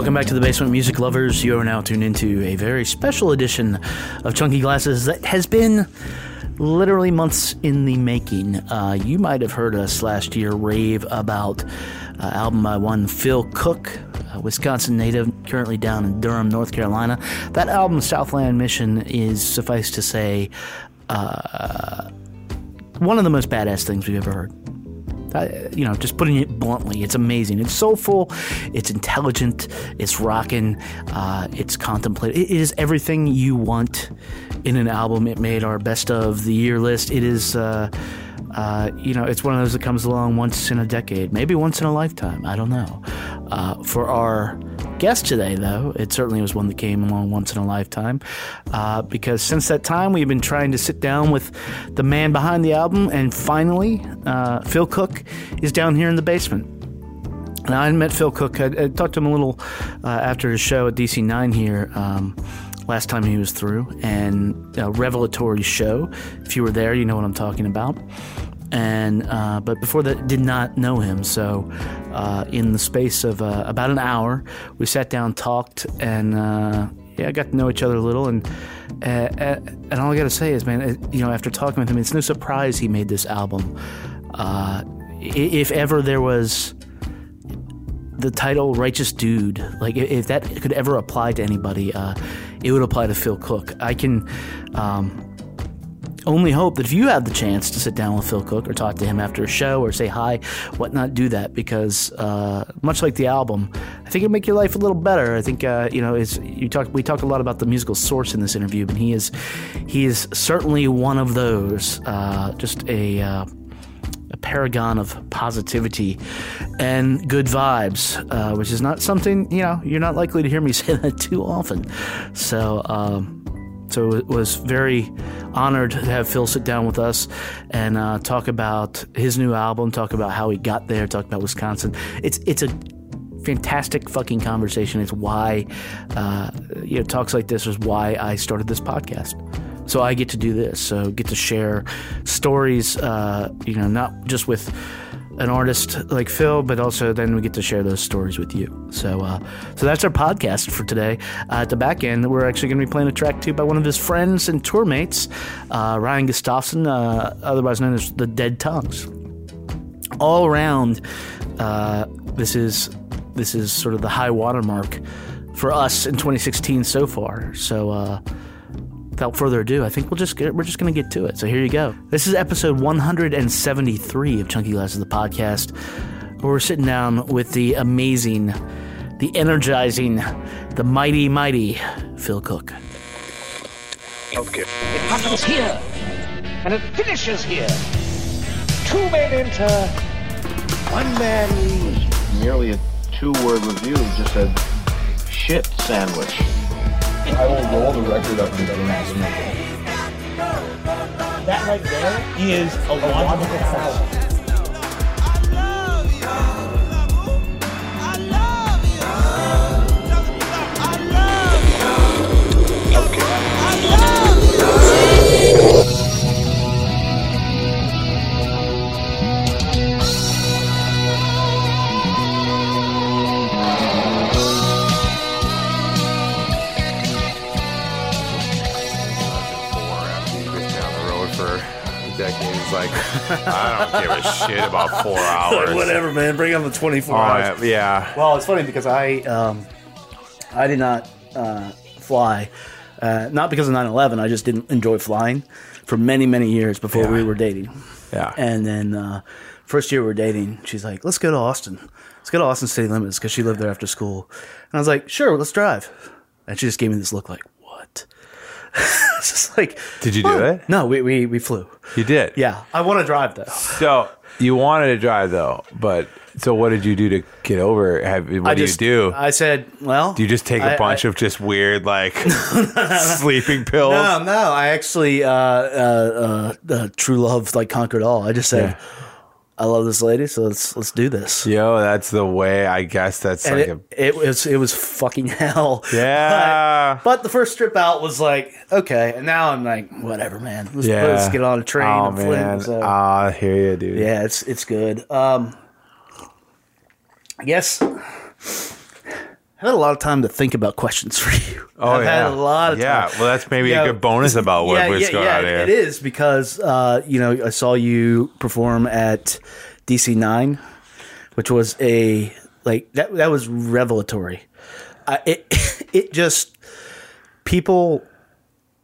Welcome back to the Basement Music Lovers. You are now tuned into a very special edition of Chunky Glasses that has been literally months in the making. Uh, you might have heard us last year rave about uh, album by one Phil Cook, a Wisconsin native, currently down in Durham, North Carolina. That album, Southland Mission, is suffice to say uh, one of the most badass things we've ever heard. You know, just putting it bluntly, it's amazing. It's soulful, it's intelligent, it's rocking, uh, it's contemplative. It is everything you want in an album. It made our best of the year list. It is, uh, uh, you know, it's one of those that comes along once in a decade, maybe once in a lifetime. I don't know. Uh, for our guest today, though, it certainly was one that came along once in a lifetime. Uh, because since that time, we've been trying to sit down with the man behind the album, and finally, uh, Phil Cook is down here in the basement. And I met Phil Cook. I, I talked to him a little uh, after his show at DC9 here. Um, last time he was through, and a revelatory show. If you were there, you know what I'm talking about. And uh, but before that did not know him. So uh, in the space of uh, about an hour we sat down talked and uh, yeah got to know each other a little. And uh, uh, and all I gotta say is man you know after talking with him it's no surprise he made this album. If ever there was the title righteous dude like if that could ever apply to anybody it would apply to Phil Cook I can um, only hope that if you have the chance to sit down with Phil Cook or talk to him after a show or say hi, whatnot, do that because uh, much like the album, I think it'll make your life a little better. I think uh, you know is you talk we talk a lot about the musical source in this interview, but he is he is certainly one of those. Uh, just a uh, a paragon of positivity and good vibes, uh, which is not something you know you're not likely to hear me say that too often. So. Um, so it was very honored to have Phil sit down with us and uh, talk about his new album, talk about how he got there, talk about Wisconsin. It's it's a fantastic fucking conversation. It's why uh, you know talks like this is why I started this podcast. So I get to do this. So get to share stories. Uh, you know, not just with an artist like Phil, but also then we get to share those stories with you. So, uh, so that's our podcast for today. Uh, at the back end, we're actually going to be playing a track too by one of his friends and tour mates, uh, Ryan Gustafson, uh, otherwise known as the Dead Tongues. All around, uh, this is this is sort of the high watermark for us in 2016 so far. So uh, without further ado, I think we'll just get, we're just going to get to it. So here you go. This is episode 173 of Chunky Glasses, the podcast, where we're sitting down with the amazing, the energizing, the mighty, mighty Phil Cook. Okay. It happens here, and it finishes here. Two men enter, one man leaves. Merely a two-word review just said, shit sandwich. I will roll the record up and down as That right there is a logical fallacy. Like, I don't give a shit about four hours. Whatever, man. Bring on the 24 Oh, hours. yeah, yeah. Well, it's funny because I um, I did not uh, fly, uh, not because of 9/11. I just didn't enjoy flying for many many years before Yeah. we were dating. Yeah. And then uh, first year we were dating, she's like, "Let's go to Austin. Let's go to Austin City Limits because she lived there after school." And I was like, "Sure, let's drive." And she just gave me this look like? it's just like, Did you do "What?" it? No, we we we flew. You did. Yeah, I want to drive though. So you wanted to drive though, but so what did you do to get over? Have what I do just, you do? I said, "Well, do you just take a a bunch of just weird like sleeping pills? No, no. I actually, uh, uh, uh, uh, true love like conquered all. I just said, Yeah. I love this lady, so let's let's do this. Yo, that's the way. I guess that's And like it, a it was it was fucking hell. yeah. But, but the first trip out was like okay, and now I'm like whatever, man. Let's, yeah. let's get on a train Oh and man. So. Ah, I hear you, dude. yeah, it's it's good. Um, I guess I had a lot of time to think about questions for you. Oh, I've yeah. had a lot of Yeah, time. well, that's maybe Yeah. a good bonus about what yeah, what's yeah, going yeah, on here. It is because uh, you know I saw you perform at DC Nine, which was a like that that was revelatory. Uh, it it just people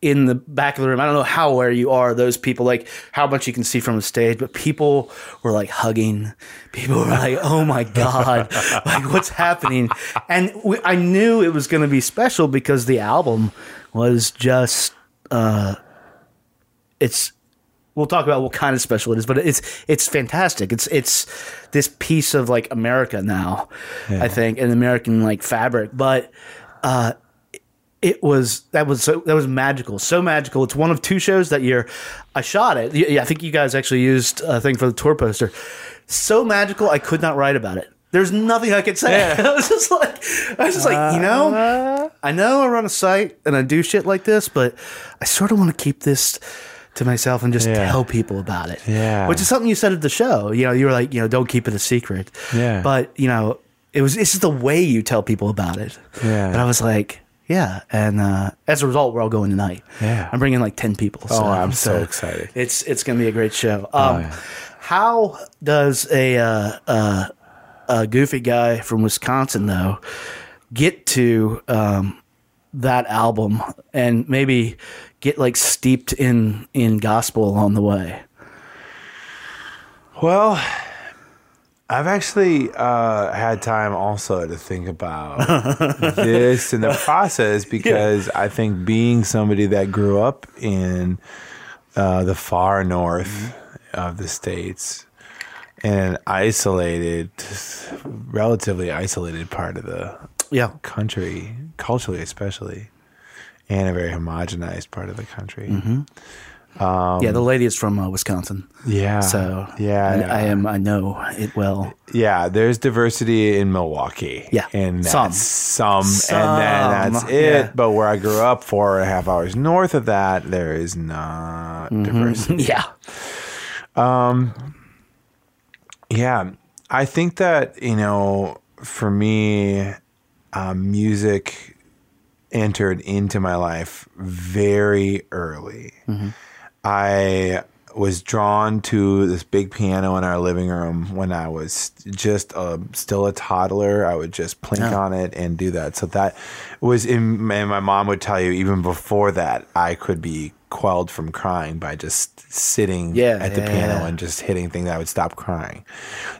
in the back of the room. I don't know how aware you are those people, like how much you can see from the stage, but people were like hugging. People were like, "Oh my god, like what's happening?" And we, I knew it was going to be special because the album was just. uh It's. We'll talk about what kind of special it is, but it's it's fantastic. It's it's this piece of like America now, I think, and American like fabric, but it was that was so that was magical, so magical. It's one of two shows that year. I shot it. Yeah, I think you guys actually used a thing for the tour poster. So magical, I could not write about it. There's nothing I could say. I was just like, I was just like, you know, I know I run a site and I do shit like this, but I sort of want to keep this to myself and just Yeah. tell people about it. Yeah. which is something you said at the show. You know, you were like, you know, don't keep it a secret. Yeah. but you know, it was it's just the way you tell people about it. Yeah. and I was like, yeah, and uh, as a result, we're all going tonight. Yeah. I'm bringing like ten people. Oh, I'm so excited. It's it's gonna be a great show. Um, yeah. How does a uh, uh, a goofy guy from Wisconsin though get to um, that album and maybe get like steeped in in gospel along the way? Well, I've actually uh, had time also to think about this in the process because I think being somebody that grew up in uh, the far north of the states and an isolated, relatively isolated part of the Yeah, country, culturally especially, and a very homogenized part of the country. Yeah. The lady is from uh, Wisconsin, Yeah. so yeah, I, yeah. I am. I know it well. Yeah, there's diversity in Milwaukee. Yeah, and that's some. some, Some, and then that's it. yeah. But where I grew up, four and a half hours north of that, there is not diversity. Yeah, Um. Yeah, I think that you know, for me, um, music entered into my life very early. I was drawn to this big piano in our living room when I was just a, still a toddler. I would just plink on it and do that. So that was in, and my mom would tell you even before that, I could be quelled from crying by just sitting Yeah, at the yeah, piano yeah. and just hitting things. I would stop crying.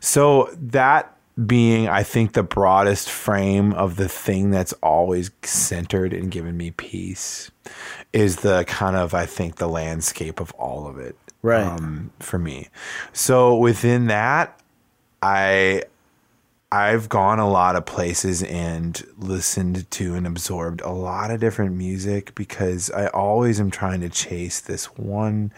So that being, I think, the broadest frame of the thing that's always centered and given me peace is the kind of, I think, the landscape of all of it. Right. Um, for me. So within that, I I've gone a lot of places and listened to and absorbed a lot of different music because I always am trying to chase this one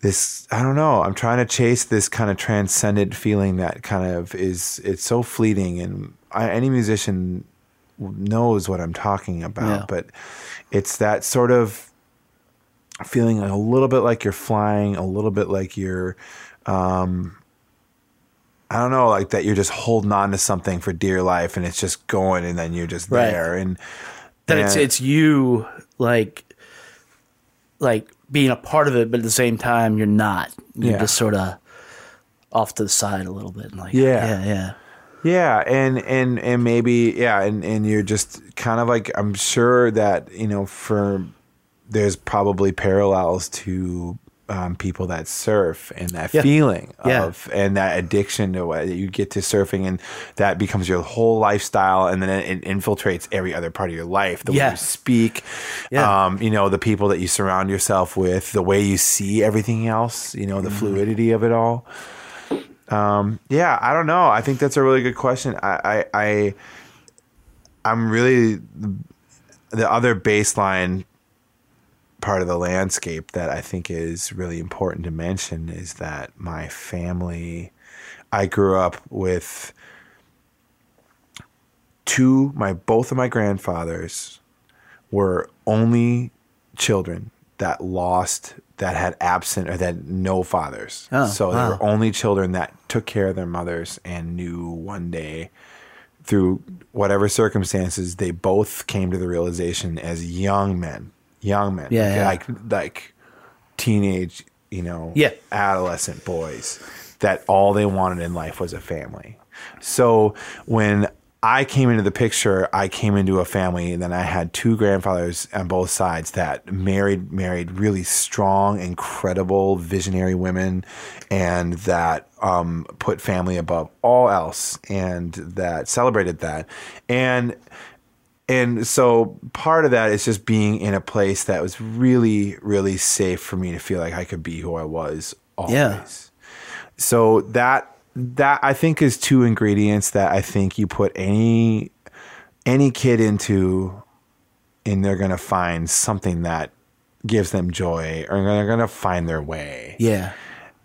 this I don't know, I'm trying to chase this kind of transcendent feeling that kind of is it's so fleeting and I, any musician knows what I'm talking about, Yeah. but it's that sort of feeling a little bit like you're flying, a little bit like you're um I don't know, like that you're just holding on to something for dear life and it's just going and then you're just Right. there and that it's it's you like like being a part of it, but at the same time you're not. You're Yeah. just sort of off to the side a little bit. Like Yeah. yeah, yeah. Yeah, and and and maybe yeah, and and you're just kind of like I'm sure that you know for there's probably parallels to um, people that surf and that Yeah. feeling Yeah. of and that addiction to what you get to surfing and that becomes your whole lifestyle and then it infiltrates every other part of your life the way you speak Yeah. um, you know the people that you surround yourself with the way you see everything else you know the fluidity of it all um, yeah, I don't know. I think that's a really good question. I, I, I I'm really the other baseline part of the landscape that I think is really important to mention is that my family, I grew up with two, my both of my grandfathers were only children that lost that had absent or that no fathers. Oh, so they wow. were only children that took care of their mothers and knew one day through whatever circumstances, they both came to the realization as young men, young men, Yeah, yeah. like like teenage, you know, Yeah. adolescent boys, that all they wanted in life was a family. So when I came into the picture, I came into a family, and then I had two grandfathers on both sides that married married really strong, incredible, visionary women, and that um, put family above all else, and that celebrated that, and and so part of that is just being in a place that was really, really safe for me to feel like I could be who I was always. Yeah. So that that I think is two ingredients that I think you put any any kid into and they're gonna find something that gives them joy or they're gonna find their way. Yeah.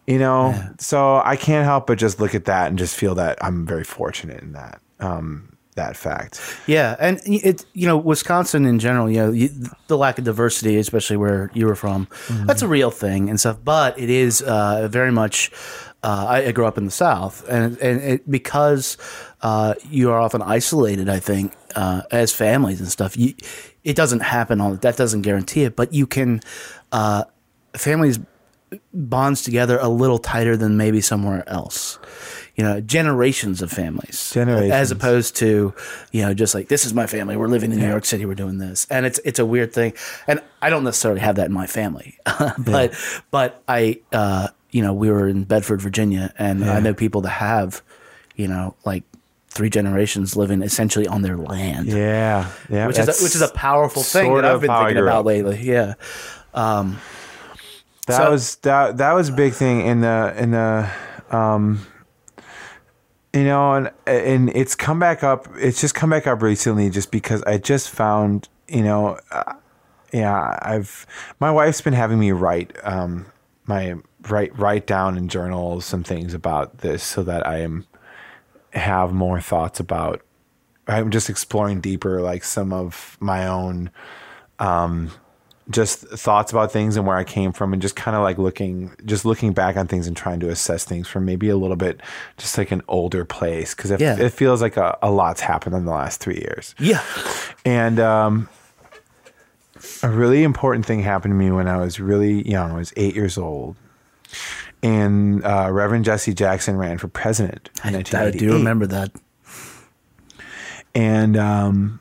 You know? So I can't help but just look at that and just feel that I'm very fortunate in that. Um that fact. Yeah, and it you know Wisconsin in general, you know you, the lack of diversity, especially where you were from, that's a real thing and stuff. But it is uh, very much. Uh, I, I grew up in the South, and and it, because uh, you are often isolated, I think uh, as families and stuff, you, it doesn't happen all. That doesn't guarantee it, but you can. Uh, families bonds together a little tighter than maybe somewhere else. You know, generations of families, Generations. as opposed to you know just like this is my family. We're living in New York City. We're doing this, and it's it's a weird thing. And I don't necessarily have that in my family, but but I uh, you know we were in Bedford, Virginia, and I know people that have you know like three generations living essentially on their land Yeah. Yeah. which is a, which is a powerful thing that I've been thinking about lately. Yeah, That So- was that that was a big thing in the in the um you know and and it's come back up it's just come back up recently just because I just found you know uh, yeah I've my wife's been having me write um my write write down in journals some things about this so that I am have more thoughts about I'm just exploring deeper like some of my own just thoughts about things and where I came from and just kind of like looking just looking back on things and trying to assess things from maybe a little bit just like an older place because it, Yeah. it feels like a, a lot's happened in the last three years yeah, and um, a really important thing happened to me when I was really young I was eight years old and uh, Reverend Jesse Jackson ran for president in I, I do remember that. and um,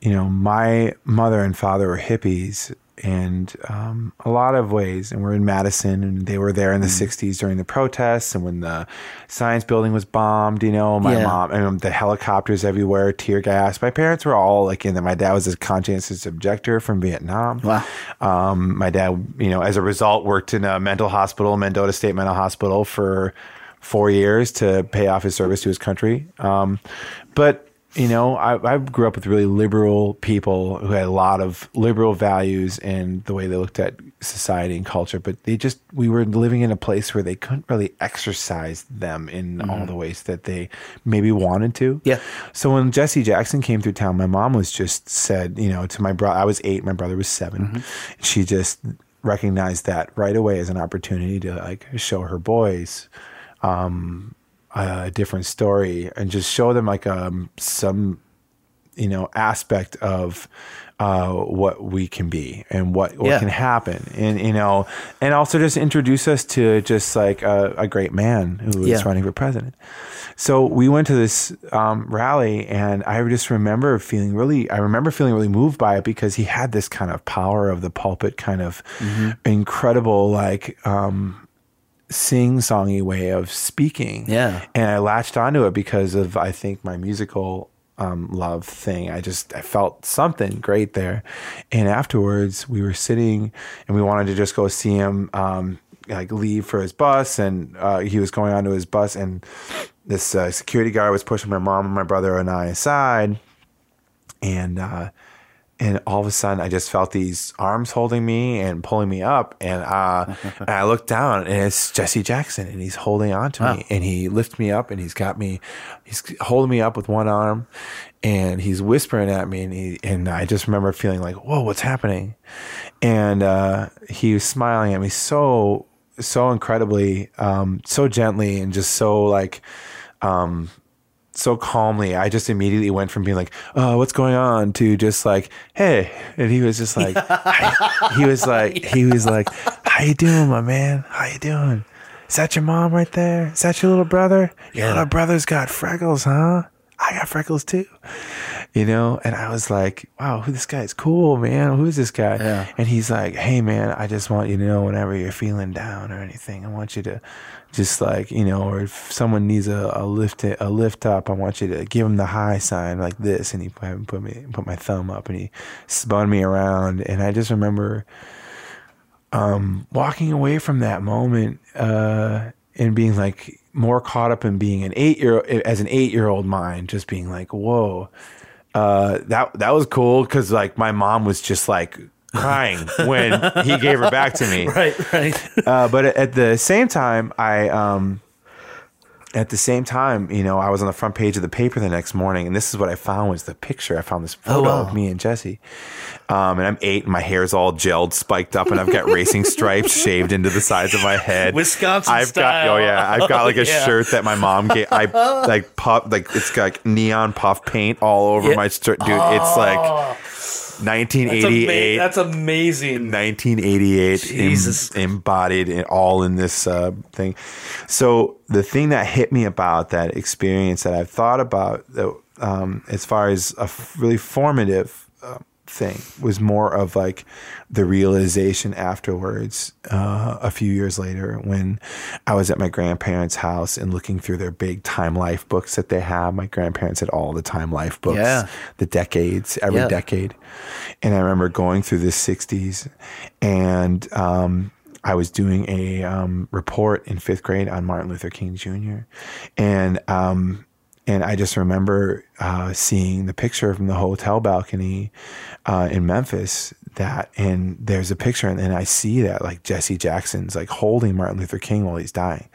you know my mother and father were hippies and um, a lot of ways and we're in madison and they were there in the Mm. 60s during the protests and when the science building was bombed you know my Yeah. mom and the helicopters everywhere tear gas my parents were all like in there my dad was a conscientious objector from vietnam Wow. um, my dad, you know, as a result, worked in a mental hospital, Mendota State Mental Hospital, for four years to pay off his service to his country. Um, but you know, I, I grew up with really liberal people who had a lot of liberal values and the way they looked at society and culture. But they just, we were living in a place where they couldn't really exercise them in all the ways that they maybe wanted to. Yeah. So when Jesse Jackson came through town, my mom was just said, you know, to my brother, I was eight, my brother was 7 She just recognized that right away as an opportunity to like show her boys um, a different story and just show them like um, some, you know, aspect of uh, what we can be and what, what Yeah. can happen. And, you know, and also just introduce us to just like a, a great man who is Yeah. running for president. So we went to this um, rally, and I just remember feeling really, I remember feeling really moved by it because he had this kind of power of the pulpit, kind of Mm-hmm. incredible, like, um, sing songy way of speaking. Yeah. And I latched onto it because of, I think, my musical um, love thing. I just, I felt something great there. And afterwards, we were sitting and we wanted to just go see him. Um, like leave for his bus and uh, he was going onto his bus and this uh, security guard was pushing my mom and my brother and I aside and uh, and all of a sudden I just felt these arms holding me and pulling me up and uh, and I looked down and it's Jesse Jackson and he's holding on to me and he lifts me up and he's got me he's holding me up with one arm and he's whispering at me and he and I just remember feeling like whoa what's happening? And uh, he was smiling at me so so incredibly um, so gently and just so like so calmly. I just immediately went from being like, "Oh, what's going on?" to just like, "Hey," and he was just like, he was like, he was like, "How you doing, my man? How you doing? Is that your mom right there? Is that your little brother? Your Yeah. little brother's got freckles, huh? I got freckles too." You know, and I was like, "Wow, who this guy is cool, man? Who is this guy?" Yeah. And he's like, "Hey, man, I just want you to know whenever you're feeling down or anything, I want you to just like you know, or if someone needs a, a lift a lift up, I want you to give them the high sign like this." And he put, put me put my thumb up and he spun me around, and I just remember um, walking away from that moment uh, and being like more caught up in being an eight year as an eight year old mind, just being like, "Whoa." Uh, that that was cool because like my mom was just like crying when he gave her back to me. Right, right. Uh, but at the same time, I um, at the same time, you know, I was on the front page of the paper the next morning, and this is what I found was the picture. I found this photo wow. of me and Jesse, um, and I'm eight, and my hair's all gelled, spiked up, and I've got racing stripes shaved into the sides of my head. Wisconsin I've got style. oh yeah, I've got like a Yeah. shirt that my mom gave. I like puff like it's got like neon puff paint all over Yeah. my shirt, dude. It's like 1988. That's amazing. 1988 Jesus. em- embodied in, all in this uh, thing. So the thing that hit me about that experience that I've thought about that, um, as far as a f- really formative thing was more of like the realization afterwards uh, a few years later when I was at my grandparents' house and looking through their big Time Life books that they have. My grandparents had all the Time Life books, Yeah. the decades, every Yeah. decade. And I remember going through the 60s and um, I was doing a um, report in fifth grade on Martin Luther King Jr. And um, and I just remember uh, seeing the picture from the hotel balcony uh, in Memphis. That and there's a picture, and then I see that like Jesse Jackson's like holding Martin Luther King while he's dying.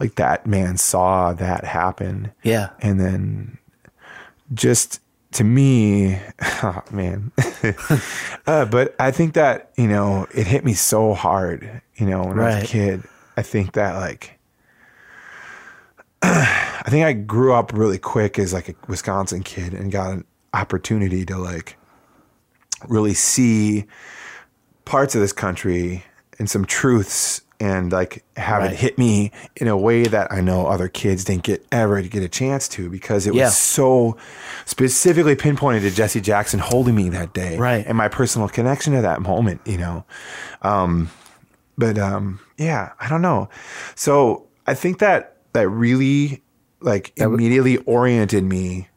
Like that man saw that happen. Yeah. And then just to me, oh, man. uh, but I think that, you know, it hit me so hard, you know, when I was a kid. I think that, like, I think I grew up really quick as like a Wisconsin kid and got an opportunity to, like, really see parts of this country and some truths and like have Right. it hit me in a way that I know other kids didn't get ever get a chance to because it Yeah. was so specifically pinpointed to Jesse Jackson holding me that day. Right. And my personal connection to that moment, you know. Um but um yeah, I don't know. So I think that that really like immediately oriented me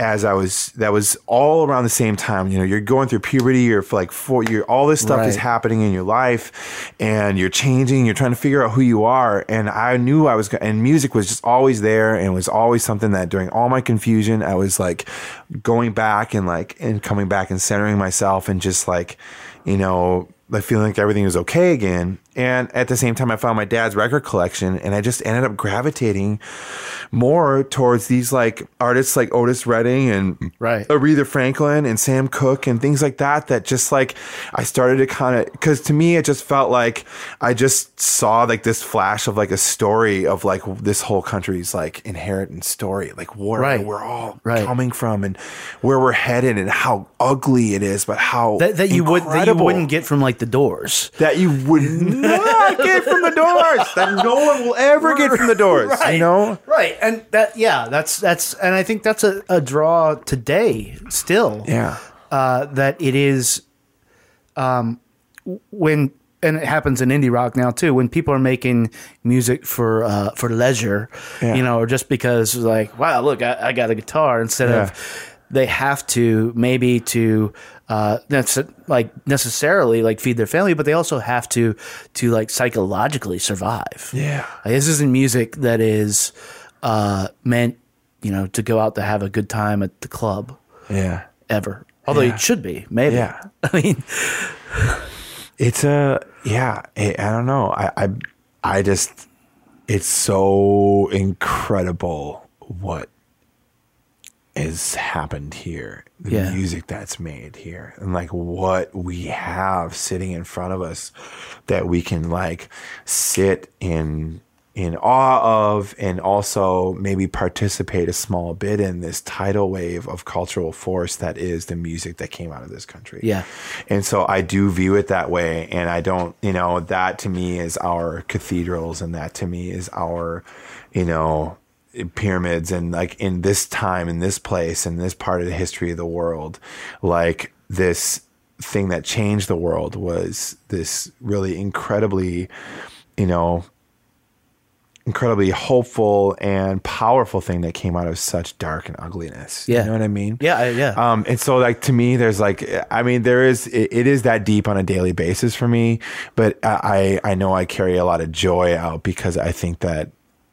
as I was that was all around the same time. You know, you're going through puberty, you're like four you're all this stuff is happening in your life and you're changing, you're trying to figure out who you are. And I knew I was and music was just always there and was always something that during all my confusion, I was like going back and like and coming back and centering myself and just like, you know, like feeling like everything was okay again. And at the same time, I found my dad's record collection, and I just ended up gravitating more towards these like artists like Otis Redding and Right. Aretha Franklin and Sam Cooke and things like that. That just like I started to kind of because to me it just felt like I just saw like this flash of like a story of like this whole country's like inherent story, like where Right. we're all Right. coming from and where we're headed and how ugly it is, but how That, that you would that you wouldn't get from like the doors. that you would not get from the doors. That no one will ever get from the doors. You know? right and that yeah that's that's and i think that's a, a draw today still Yeah. uh, that it is um, when and it happens in indie rock now too when people are making music for uh, for leisure Yeah. you know or just because like wow look I, I got a guitar instead Yeah. of they have to maybe to uh, like necessarily like feed their family but they also have to to like psychologically survive Yeah. like, this isn't music that is uh, meant you know to go out to have a good time at the club Yeah. ever although Yeah. it should be maybe Yeah. i mean It's a yeah. I, I don't know. I, I I just it's so incredible what has happened here. The Yeah. music that's made here, and like what we have sitting in front of us that we can like sit in in awe of and also maybe participate a small bit in this tidal wave of cultural force that is the music that came out of this country. Yeah. And so I do view it that way. And I don't, you know, that to me is our cathedrals and that to me is our, you know, pyramids and like in this time, in this place, in this part of the history of the world, like this thing that changed the world was this really incredibly, you know, incredibly hopeful and powerful thing that came out of such dark and ugliness. Yeah. You know what I mean? Yeah, yeah. Um, and so like to me, there's like, I mean, there is, it, it is that deep on a daily basis for me, but I, I know I carry a lot of joy out because I think that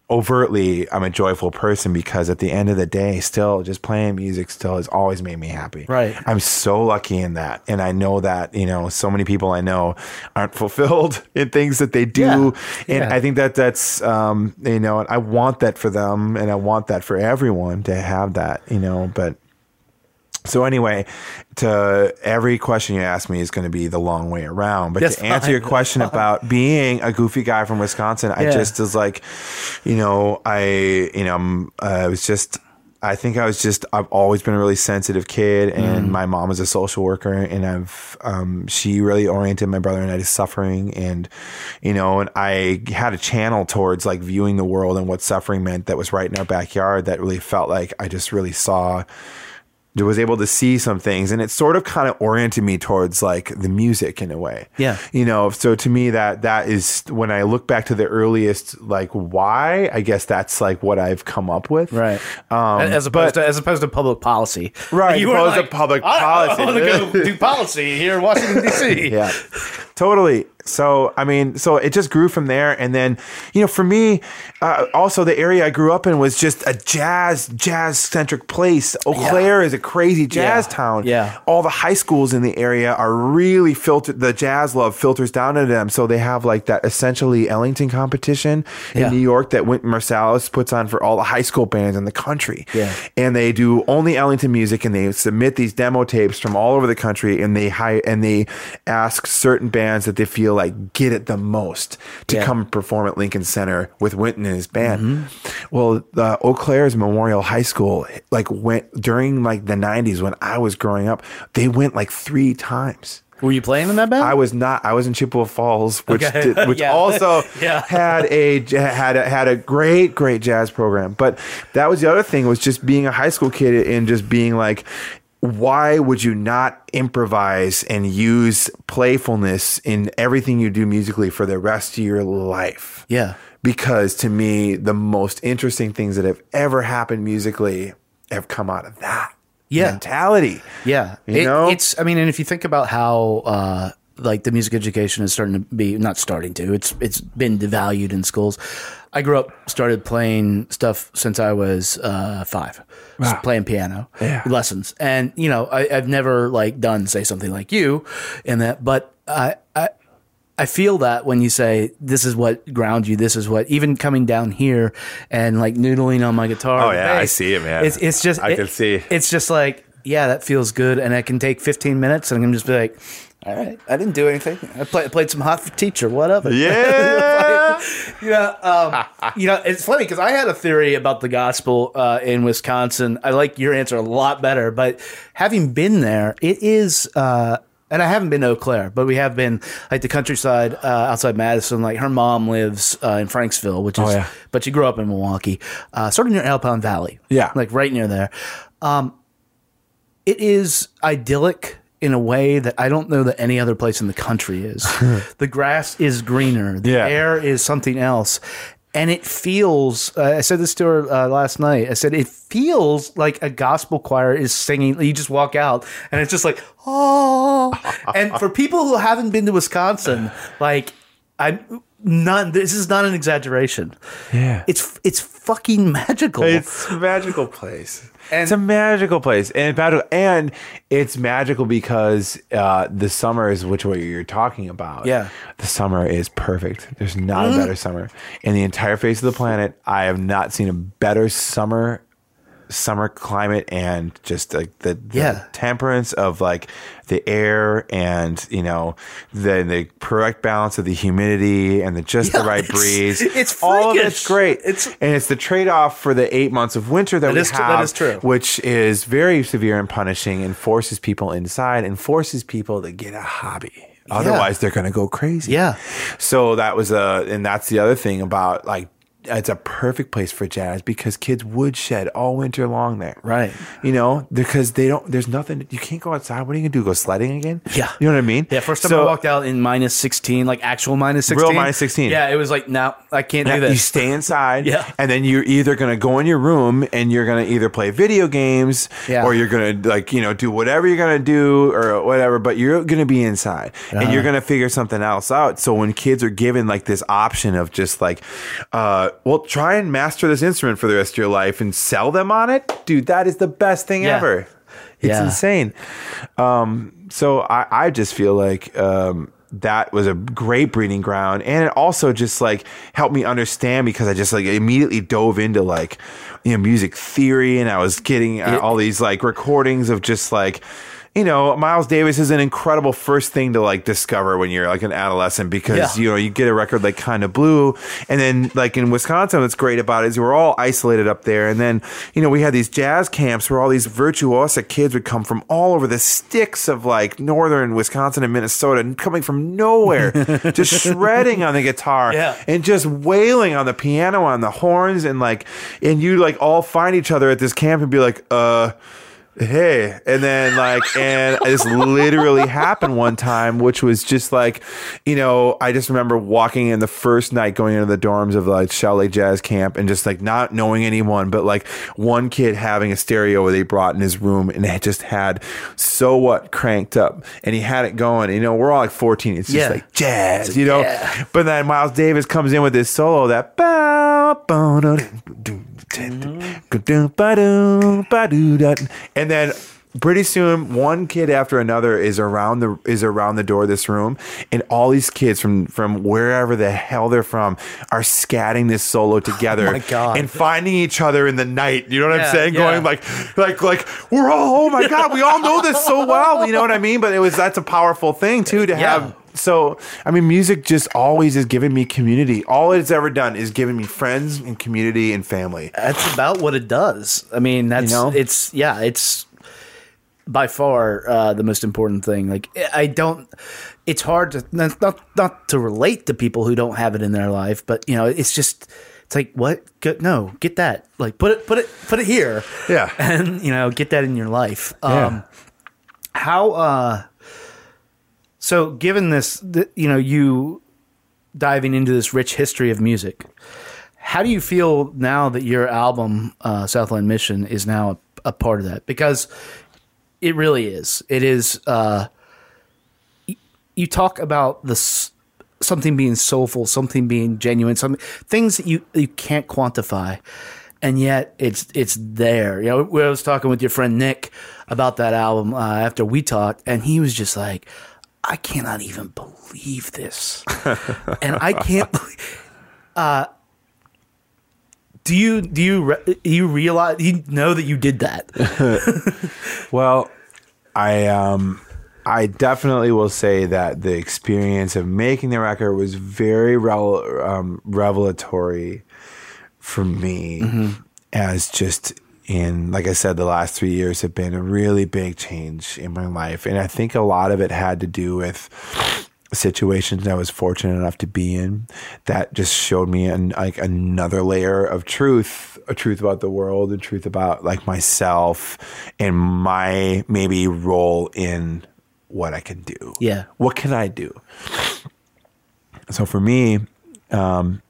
overtly I'm a joyful person because at the end of the day, still just playing music still has always made me happy. Right. I'm so lucky in that. And I know that, you know, so many people I know aren't fulfilled in things that they do. Yeah. And Yeah. I think that that's, um, you know, I want that for them and I want that for everyone to have that, you know, but so anyway, to every question you ask me is going to be the long way around. But That's to answer fine. your question about being a goofy guy from Wisconsin, I just was like, you know, I, you know, I'm- I was just. I think I was just I've always been a really sensitive kid and my mom was a social worker and I've um, she really oriented my brother and I to suffering and you know and I had a channel towards like viewing the world and what suffering meant that was right in our backyard that really felt like I just really saw was able to see some things and it sort of kind of oriented me towards like the music in a way Yeah. you know so to me that that is when i look back to the earliest like why i guess that's like what i've come up with Right. um as opposed to as opposed to public policy. Right, You were opposed to like, public I, policy. I want to go do policy here in Washington D.C. yeah totally so i mean so it just grew from there and then you know for me uh, also the area i grew up in was just a jazz jazz centric place eau claire is a crazy jazz Yeah. town Yeah. all the high schools in the area are really filtered the jazz love filters down to them so they have like that essentially ellington competition in Yeah. new york that Wynton marsalis puts on for all the high school bands in the country Yeah. and they do only Ellington music and they submit these demo tapes from all over the country and they hire and they ask certain bands that they feel like get it the most to Yeah. come perform at Lincoln Center with Wynton and his band. Mm-hmm. Well, the Eau Claire's Memorial High School like went during like the 90s when I was growing up, they went like 3 times. Were you playing in that band? I was not. I was in Chippewa Falls, which Okay. did, which Yeah. also Yeah. had a had a, had a great great jazz program. But that was the other thing was just being a high school kid and just being like, why would you not improvise and use playfulness in everything you do musically for the rest of your life? Yeah. Because to me, the most interesting things that have ever happened musically have come out of that Yeah. mentality. Yeah, You It- know? it's. I mean, and if you think about how uh, like the music education is starting to be not starting to, it's it's been devalued in schools. I grew up, started playing stuff since I was uh, five, Just playing piano Yeah. lessons, and you know, I, I've never like done say something like you in that, but I. I I feel that when you say this is what grounds you, this is what even coming down here and like noodling on my guitar. Oh, yeah, I see it, man. It's it's just I it- can see. It's just like yeah, that feels good, and I can take 15 minutes, and I can just be like, all right, I didn't do anything. I played played some hot for teacher, whatever. Yeah. you know, um, you know, it's funny because I had a theory about the gospel uh, in Wisconsin. I like your answer a lot better, but having been there, it is. Uh, and I haven't been to Eau Claire, but we have been like the countryside uh, outside Madison. Like her mom lives uh, in Franksville, which is, Oh, yeah. but she grew up in Milwaukee, uh, sort of near Alpine Valley. Yeah. like right near there. Um, it is idyllic in a way that I don't know that any other place in the country is. the grass is greener. The Yeah. air is something else. And it feels, uh, I said this to her uh, last night. I said, it feels like a gospel choir is singing. You just walk out and it's just like, oh. and for people who haven't been to Wisconsin, like, I'm not, this is not an exaggeration. Yeah. It's, it's fucking magical. It's a magical place. And- it's a magical place, and it's magical, and it's magical because uh, the summer is which way you're talking about. Yeah. the summer is perfect. There's not a better summer in the entire face of the planet. I have not seen a better summer summer climate and just like the, the Yeah. temperance of like the air and you know the the correct balance of the humidity and the just the right it's- breeze. it's all of it's great. It's- and it's the trade off for the eight months of winter that, That we is have, that is true. which is very severe and punishing and forces people inside and forces people to get a hobby. Otherwise, they're going to go crazy. Yeah. So that was a, and that's the other thing about like, it's a perfect place for jazz because kids would shed all winter long there. Right. You know, because they don't, there's nothing, you can't go outside. What are you going to do? Go sledding again? Yeah. You know what I mean? Yeah, first time So- I walked out in minus 16, like actual minus 16. Real minus 16. Yeah, it was like, no, I can't Yeah, do this. You stay inside, Yeah. and then you're either going to go in your room and you're going to either play video games, Yeah. or you're going to like you know do whatever you're going to do or whatever. But you're going to be inside, and Uh-huh. you're going to figure something else out. So when kids are given like this option of just like, uh, well, try and master this instrument for the rest of your life and sell them on it, dude, that is the best thing Yeah. ever. It's Yeah. insane. Um, so I, I just feel like um, that was a great breeding ground, and it also just like helped me understand because I just like immediately dove into like you know music theory, and I was getting uh, all these like recordings of just like. You know, Miles Davis is an incredible first thing to like discover when you're like an adolescent because Yeah. you know you get a record like kind of blue, and then like in Wisconsin, what's great about it is we're all isolated up there, and then you know we had these jazz camps where all these virtuosic kids would come from all over the sticks of like northern Wisconsin and Minnesota, and coming from nowhere, just shredding on the guitar, Yeah. and just wailing on the piano, on the horns, and like, and you like all find each other at this camp and be like, uh hey and then like and this literally happened one time which was just like you know i just remember walking in the first night going into the dorms of like Shell Lake jazz camp and just like not knowing anyone but like one kid having a stereo that he brought in his room and it just had so what cranked up. And he had it going. You know we're all like 14 it's just Yeah. like jazz you know? yeah. but then miles davis comes in with his solo that bow, bow, da, doo, and then pretty soon one kid after another is around the is around the door of this room and all these kids from from wherever the hell they're from are scatting this solo oh together Oh my God. and finding each other in the night you know what Yeah, i'm saying yeah. going like like like we're all oh my god we all know this so well you know what i mean but it was that's a powerful thing too to Yeah. have so I mean, music just always has given me community. All it's ever done is given me friends and community and family. That's about what it does. I mean, that's know? it's yeah, it's by far uh, the most important thing. Like I don't. It's hard to not, not to relate to people who don't have it in their life, but you know, it's just it's like what? Go, no, get that. Like put it put it put it here. Yeah. and you know, get that in your life. Yeah. Um, how? uh So, given this, th- you know, you diving into this rich history of music. How do you feel now that your album, uh, Southland Mission, is now a, a part of that? Because it really is. It is. Uh, you talk about this something being soulful, something being genuine, some things that you you can't quantify, and yet it's it's there. You know, I was talking with your friend Nick about that album uh, after we talked, and he was just like, "I cannot even believe this," and I can't. believe- Uh, do you do you re- you realize you know that you did that? Well, I um I definitely will say that the experience of making the record was very rel- um, revelatory for me as just in like I said the last 3 years have been a really big change in my life and I think a lot of it had to do with situations I was fortunate enough to be in that just showed me an, like another layer of truth, a truth about the world, a truth about like myself and my maybe role in what I can do. Yeah. What can I do? So for me, um,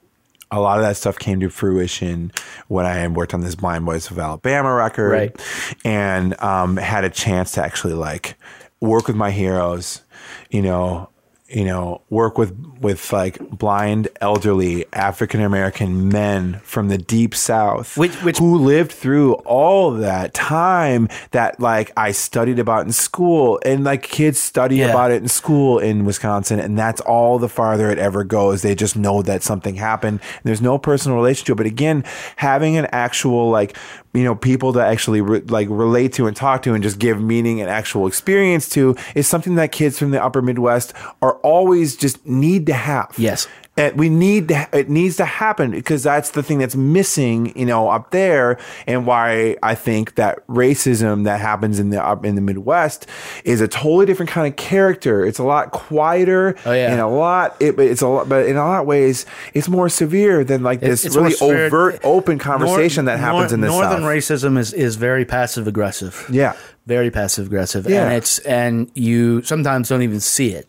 a lot of that stuff came to fruition when I worked on this Blind Boys of Alabama record Right. and um, had a chance to actually like work with my heroes, you know, you know, work with with like blind, elderly African American men from the deep South, Which- which- who lived through all that time that like I studied about in school, and like kids study Yeah. about it in school in Wisconsin, and that's all the farther it ever goes. They just know that something happened. And there's no personal relation to it, but again, having an actual like you know people to actually re- like relate to and talk to and just give meaning and actual experience to is something that kids from the upper midwest are always just need to have Yes. And we need to, it needs to happen because that's the thing that's missing, you know, up there, and why I think that racism that happens in the up in the Midwest is a totally different kind of character. It's a lot quieter, Oh, yeah. and a lot. It, but it's a lot, but in a lot of ways, it's more severe than like this It's really overt, open conversation Nor- that happens nor- in the Northern South. racism is, is very passive aggressive. Yeah. Very passive aggressive. Yeah. And it's and you sometimes don't even see it.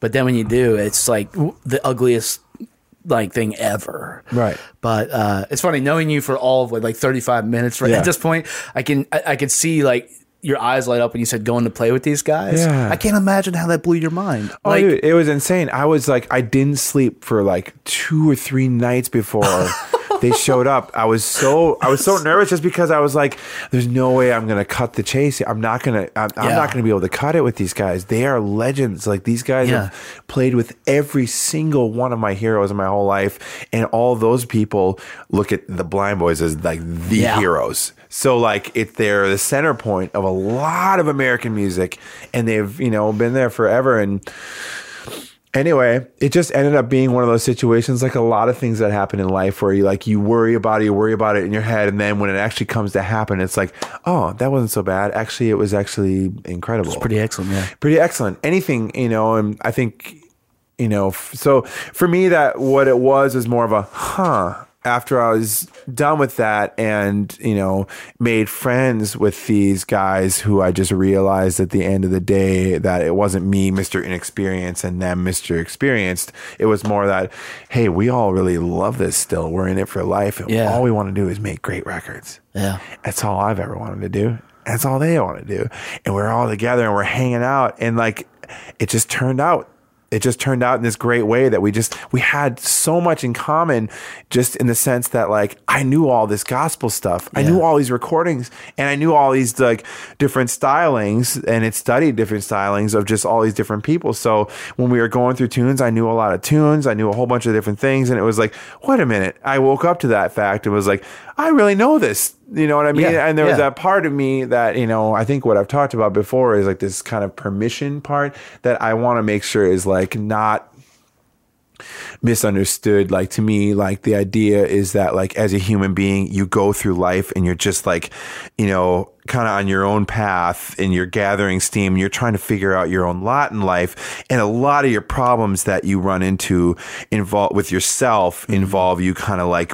But then when you do, it's like the ugliest like thing ever. Right. But uh it's funny knowing you for all of like, like 35 minutes right Yeah. at this point, I can I, I can see like your eyes light up when you said going to play with these guys. Yeah. I can't imagine how that blew your mind. Oh, like dude, it was insane. I was like, I didn't sleep for like two or three nights before they showed up. I was so, I was so nervous just because I was like, there's no way I'm gonna cut the chase. I'm not gonna, I'm, I'm not gonna be able to cut it with these guys. They are legends. Like these guys Yeah. have played with every single one of my heroes in my whole life, and all those people look at the Blind Boys as like the Yeah. heroes. So like it they're the center point of a lot of American music and they've, you know, been there forever and anyway, it just ended up being one of those situations like a lot of things that happen in life where you like you worry about it, you worry about it in your head and then when it actually comes to happen it's like, "Oh, that wasn't so bad. Actually, it was actually incredible." pretty excellent, yeah. pretty excellent. Anything, you know, and I think, you know, f- so for me, that what it was is more of a huh. After I was done with that and, you know, made friends with these guys who I just realized at the end of the day that it wasn't me, Mr. Inexperienced, and them, Mr. Experienced. It was more that, hey, we all really love this still. We're in it for life. And Yeah. all we want to do is make great records. Yeah. That's all I've ever wanted to do. That's all they want to do. And we're all together and we're hanging out. And like, it just turned out. It just turned out in this great way that we just, we had so much in common just in the sense that like, I knew all this gospel stuff. I knew all these recordings and I knew all these like different stylings and it studied different stylings of just all these different people. So when we were going through tunes, I knew a lot of tunes. I knew a whole bunch of different things. And it was like, wait a minute. I woke up to that fact and was like, I really know this. You know what I mean? Yeah, and there was yeah. that part of me that, you know, I think what I've talked about before is like this kind of permission part that I want to make sure is like not misunderstood like to me like the idea is that like as a human being you go through life and you're just like you know kind of on your own path and you're gathering steam and you're trying to figure out your own lot in life and a lot of your problems that you run into involve with yourself Mm-hmm. involve you kind of like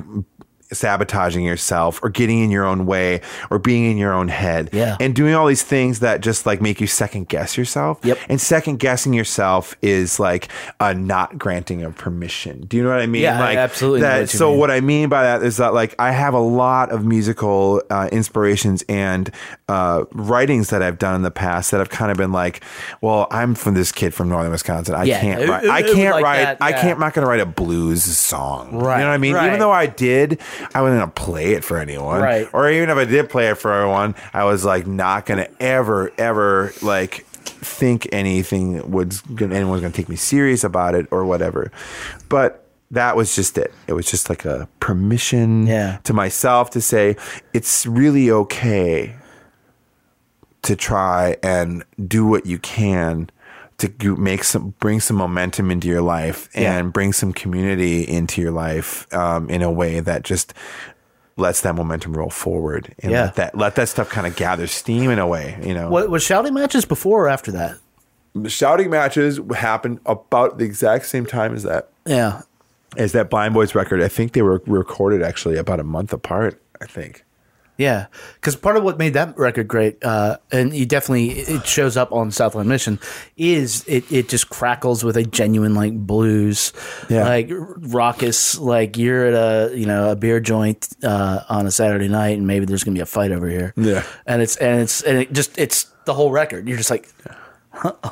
sabotaging yourself or getting in your own way or being in your own head Yeah. and doing all these things that just like make you second guess yourself Yep. and second guessing yourself is like a not granting of permission. Do you know what I mean? Yeah, I absolutely That, what so mean. what I mean by that is that like I have a lot of musical uh, inspirations and uh, writings that I've done in the past that have kind of been like, well, I'm from this kid from northern Wisconsin. I Yeah, can't it- write. it- I can't like write. that, I can't. I'm not going to write a blues song. Right, You know what I mean? right. Even though I did, I wasn't to play it for anyone. Right. Or even if I did play it for everyone, I was like not going to ever, ever like think anything was gonna, anyone's going to take me serious about it or whatever. But that was just it. It was just like a permission Yeah. to myself to say it's really okay to try and do what you can to make some bring some momentum into your life and Yeah. bring some community into your life um, in a way that just lets that momentum roll forward and Yeah. let that let that stuff kind of gather steam in a way you know What was shouting matches before or after that? the shouting matches happened about the exact same time as that Yeah. as that blind boys record i think they were recorded actually about a month apart i think Yeah, because part of what made that record great, uh, and you definitely it shows up on Southland Mission, is it, it just crackles with a genuine like blues, Yeah. like raucous, like you're at a you know a beer joint uh, on a Saturday night, and maybe there's gonna be a fight over here. Yeah. and it's and it's and it just it's the whole record. You're just like,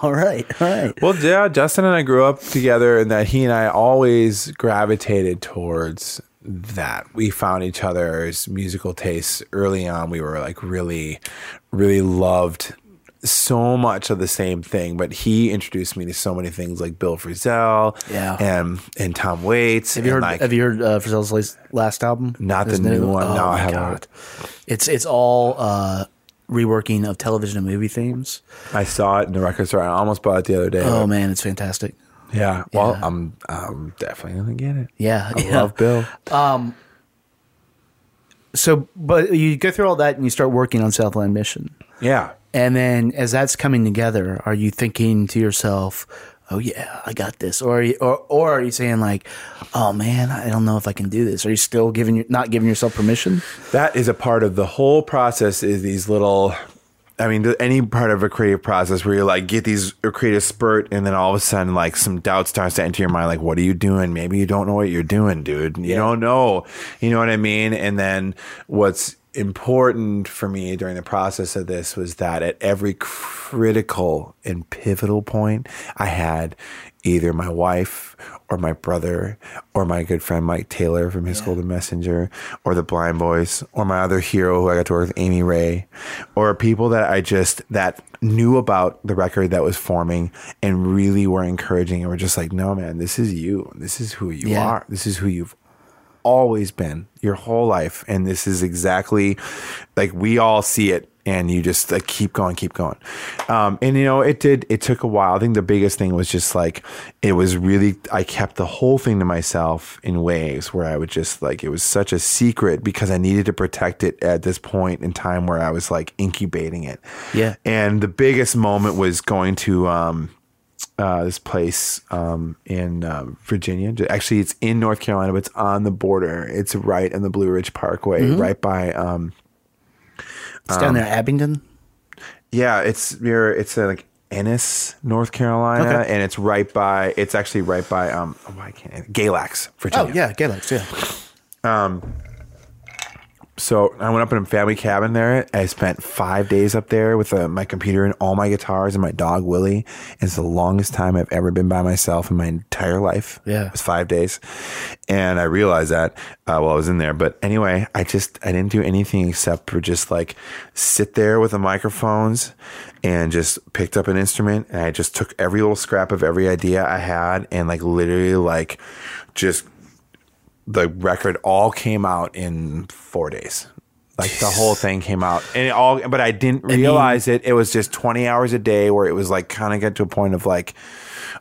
all right, all right. Well, yeah, Justin and I grew up together, and that he and I always gravitated towards that. We found each other's musical tastes early on. We were like really, really loved so much of the same thing, but he introduced me to so many things like Bill Frisell, Yeah. and and Tom Waits. Have you heard? like, have you heard uh, Frisell's last, last album? Not the new one. Oh No, I haven't God. heard. It's it's all uh, reworking of television and movie themes. I saw it in the record store. I almost bought it the other day. Oh man, it's fantastic. Yeah. Well, Yeah. I'm I'm definitely gonna get it. Yeah, I yeah. love Bill. Um. So, but you go through all that and you start working on Southland Mission, Yeah. and then as that's coming together, are you thinking to yourself, "Oh yeah, I got this," or are you, or or are you saying like, "Oh man, I don't know if I can do this"? Are you still giving not giving yourself permission? that is a part of the whole process is these little i mean any part of a creative process where you like get these creative spurt and then all of a sudden like some doubt starts to enter your mind like what are you doing? Maybe you don't know what you're doing dude. You don't know. You know what i mean? And then what's important for me during the process of this was that at every critical and pivotal point i had either my wife or my brother or my good friend Mike Taylor from Hiss Golden Messenger or the Blind Boys or my other hero who I got to work with Amy Ray or people that I just that knew about the record that was forming and really were encouraging and were just like no man this is you. This is who you Yeah. are. This is who you've always been your whole life. And this is exactly like we all see it and you just like keep going keep going um, and you know it did it took a while i think the biggest thing was just like it was really i kept the whole thing to myself in ways where i would just like it was such a secret because i needed to protect it at this point in time where i was like incubating it Yeah. and the biggest moment was going to um, uh, this place um, in um, Virginia. Actually, it's in North Carolina, but it's on the border. It's right in the Blue Ridge Parkway, right by. Um, It's down there, Abingdon. yeah, it's near. It's uh, like Ennice, North Carolina, Okay. and it's right by. It's actually right by. Um, oh, I can't. Galax, Virginia. Oh yeah, Galax. Yeah. So I went up in a family cabin there. I spent five days up there with uh, my computer and all my guitars and my dog Willie. And it's the longest time I've ever been by myself in my entire life. Yeah. it was five days, and I realized that uh, while I was in there. But anyway, I just I didn't do anything except for just like sit there with the microphones and just picked up an instrument and I just took every little scrap of every idea I had and like literally like just the record all came out in four days. Like the whole thing came out, and it all. But I didn't realize it. It was just twenty hours a day, where it was like kind of get to a point of like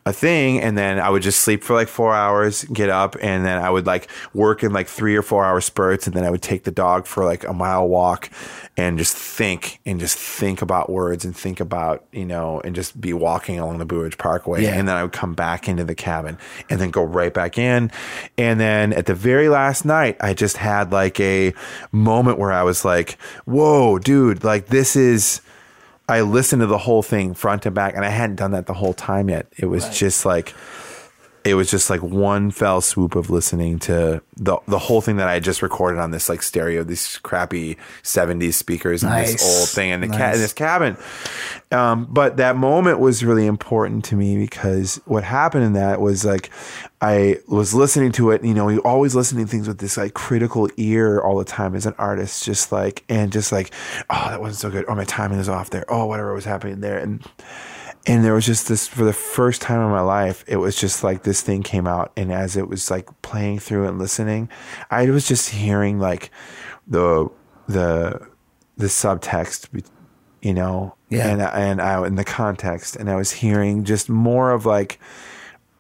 a thing, and then I would just sleep for like four hours, get up, and then I would like work in like three or four hour spurts, and then I would take the dog for like a mile walk, and just think and just think about words and think about you know, and just be walking along the Blue Ridge Parkway, Yeah. and then I would come back into the cabin and then go right back in. And then at the very last night, I just had like a moment where I was like, whoa, dude, like this is. I listened to the whole thing front to back, and I hadn't done that the whole time yet. It was just like, it was just like one fell swoop of listening to the the whole thing that I had just recorded on this like stereo, these crappy '70s speakers and Nice. this old thing in the ca- in this cabin. Um, but that moment was really important to me because what happened in that was like I was listening to it. You know, you always listening to things with this like critical ear all the time as an artist, just like and just like, oh, that wasn't so good. Oh, my timing is off there. Oh, whatever was happening there, and and there was just this for the first time in my life it was just like this thing came out. And as it was like playing through and listening i was just hearing like the the the subtext you know? Yeah. and and i in the context. And i was hearing just more of like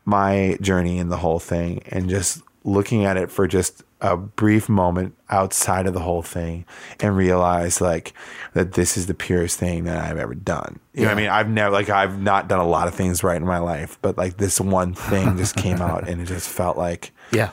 my journey in the whole thing and just looking at it for just a brief moment outside of the whole thing and realize like that this is the purest thing that I've ever done. You know what I mean? I've never like I've not done a lot of things right in my life, but like this one thing just came out and it just felt like Yeah.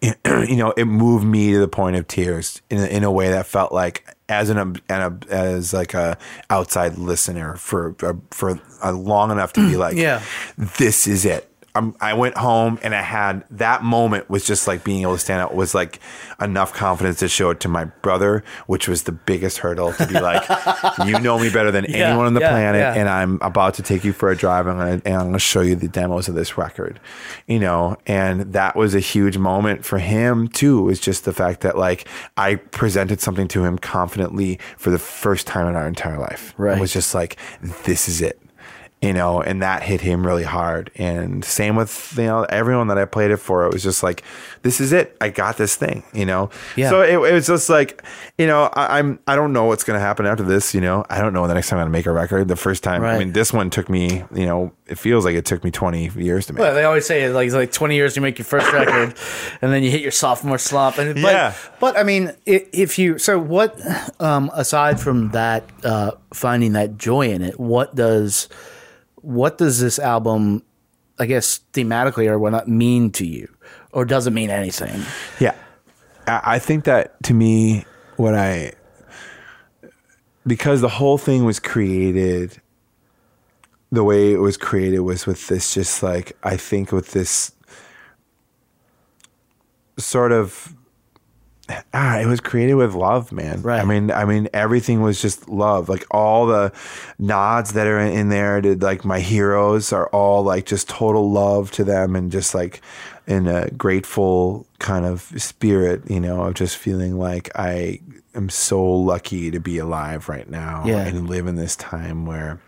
you know, it moved me to the point of tears in a, in a way that felt like as an ob- an ob- as like a outside listener for for a uh, long enough to be like, Yeah. this is it. Um, I went home and I had that moment was just like being able to stand out was like enough confidence to show it to my brother, which was the biggest hurdle to be like, you know me better than Yeah, anyone on the yeah, planet, yeah. and I'm about to take you for a drive. I'm gonna and I'm gonna show you the demos of this record, you know, and that was a huge moment for him too. Was just the fact that like I presented something to him confidently for the first time in our entire life. Right. It was just like, this is it you know, and that hit him really hard. And same with you know everyone that I played it for. It was just like, this is it. I got this thing. You know. Yeah. So it, it was just like, you know, I, I'm I don't know what's gonna happen after this. You know, I don't know the next time I'm gonna make a record. The first time, right. I mean, this one took me. You know, it feels like it took me 20 years to make. Well, they always say like it's like twenty years to make your first record, and then you hit your sophomore slump. And but, Yeah. but I mean, if you so what um, aside from that, uh, finding that joy in it, what does what does this album, I guess, thematically or whatnot, mean to you, or does it mean anything? Yeah. I I think that to me, what I, because the whole thing was created, the way it was created was with this just like, I think with this sort of, ah, it was created with love, man. Right. I mean, I mean, everything was just love. Like all the nods that are in there to like my heroes are all like just total love to them and just like in a grateful kind of spirit, you know, of just feeling like I am so lucky to be alive right now Yeah. and live in this time where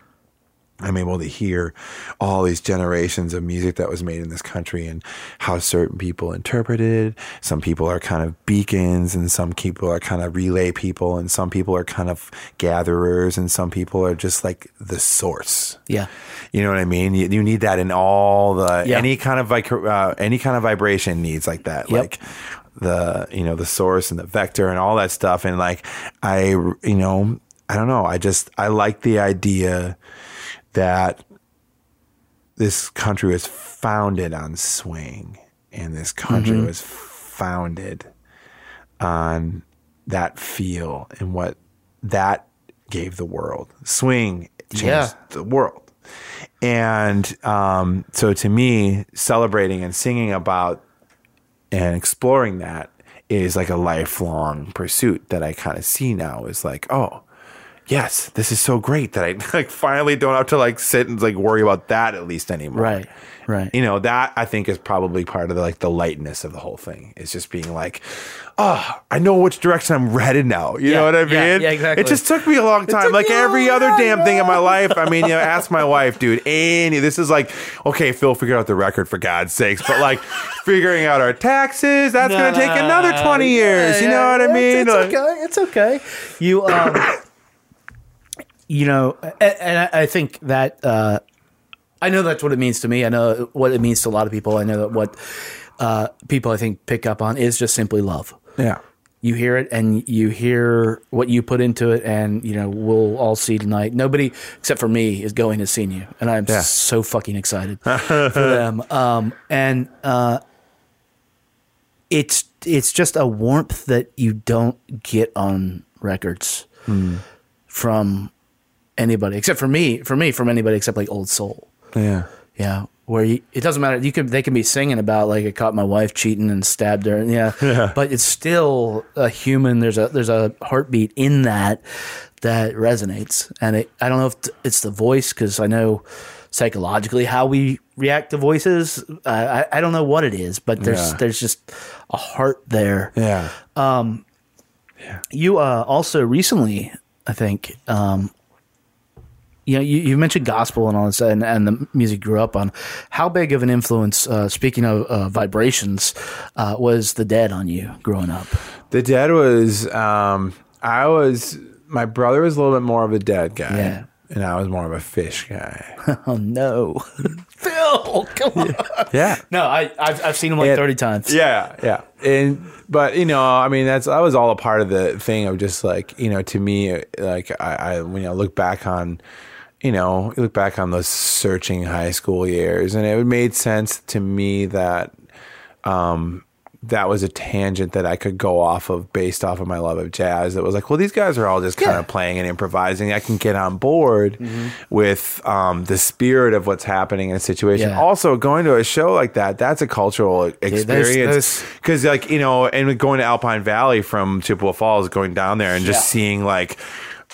I'm able to hear all these generations of music that was made in this country and how certain people interpreted. it. Some people are kind of beacons, and some people are kind of relay people, and some people are kind of gatherers, and some people are just like the source. Yeah, You know what I mean? You, you need that in all the Yeah. any kind of like uh, any kind of vibration needs like that. Yep. Like the you know the source and the vector and all that stuff. And like I you know I don't know. I just I like the idea that this country was founded on swing, and this country Mm-hmm. was founded on that feel and what that gave the world. Swing changed Yeah. the world. And um, so to me, celebrating and singing about and exploring that is like a lifelong pursuit that I kind of see now is like, oh, yes, this is so great that I like finally don't have to like sit and like worry about that at least anymore. right, right. You know, that I think is probably part of the like the lightness of the whole thing. Is just being like, oh, I know which direction I'm headed now. You Yeah, know what I mean? yeah, yeah, exactly. It just took me a long time. Like every other time, damn thing in my life. I mean, you know, ask my wife, dude. Any this is like, okay, Phil, figure out the record for God's sakes. But like figuring out our taxes, that's gonna take another 20 years. you know what I mean? It's, Like- okay. It's okay. You um, you know, and, and I, think that uh, I know that's what it means to me. I know what it means to a lot of people. I know that what uh, people I think pick up on is just simply love. Yeah. You hear it, and you hear what you put into it, and you know we'll all see tonight. Nobody except for me is going to see you, and I'm Yeah. so fucking excited for them. Um, and uh, it's it's just a warmth that you don't get on records from anybody except for me. For me, from anybody except like Old Soul. Yeah. Yeah, where you, it doesn't matter. You could they can be singing about like I caught my wife cheating and stabbed her. Yeah, yeah. but it's still a human. There's a there's a heartbeat in that that resonates, and it, I don't know if it's the voice because I know psychologically how we react to voices. Uh, I I don't know what it is, but there's Yeah. there's just a heart there. Yeah. Um, yeah. You uh, also recently, I think, um, you know, you, you mentioned gospel and all this, and, and the music grew up on. How big of an influence, uh, speaking of uh, vibrations, uh, was the Dead on you growing up? The dead was um I was my brother was a little bit more of a dead guy. Yeah. And I was more of a Phish guy. Oh no, Phil, come on! yeah. No, I I've, I've seen him like And- thirty times. Yeah, yeah. And but you know, I mean that's that was all a part of the thing of just like, you know, to me like I, I when I look back on you know, you look back on those searching high school years and it made sense to me that um that was a tangent that I could go off of based off of my love of jazz. It was like, well, these guys are all just kind Yeah. of playing and improvising. I can get on board with um, the spirit of what's happening in a situation. Yeah. Also, going to a show like that, that's a cultural experience. Because, like, you know, and going to Alpine Valley from Chippewa Falls, going down there and just Yeah. seeing, like,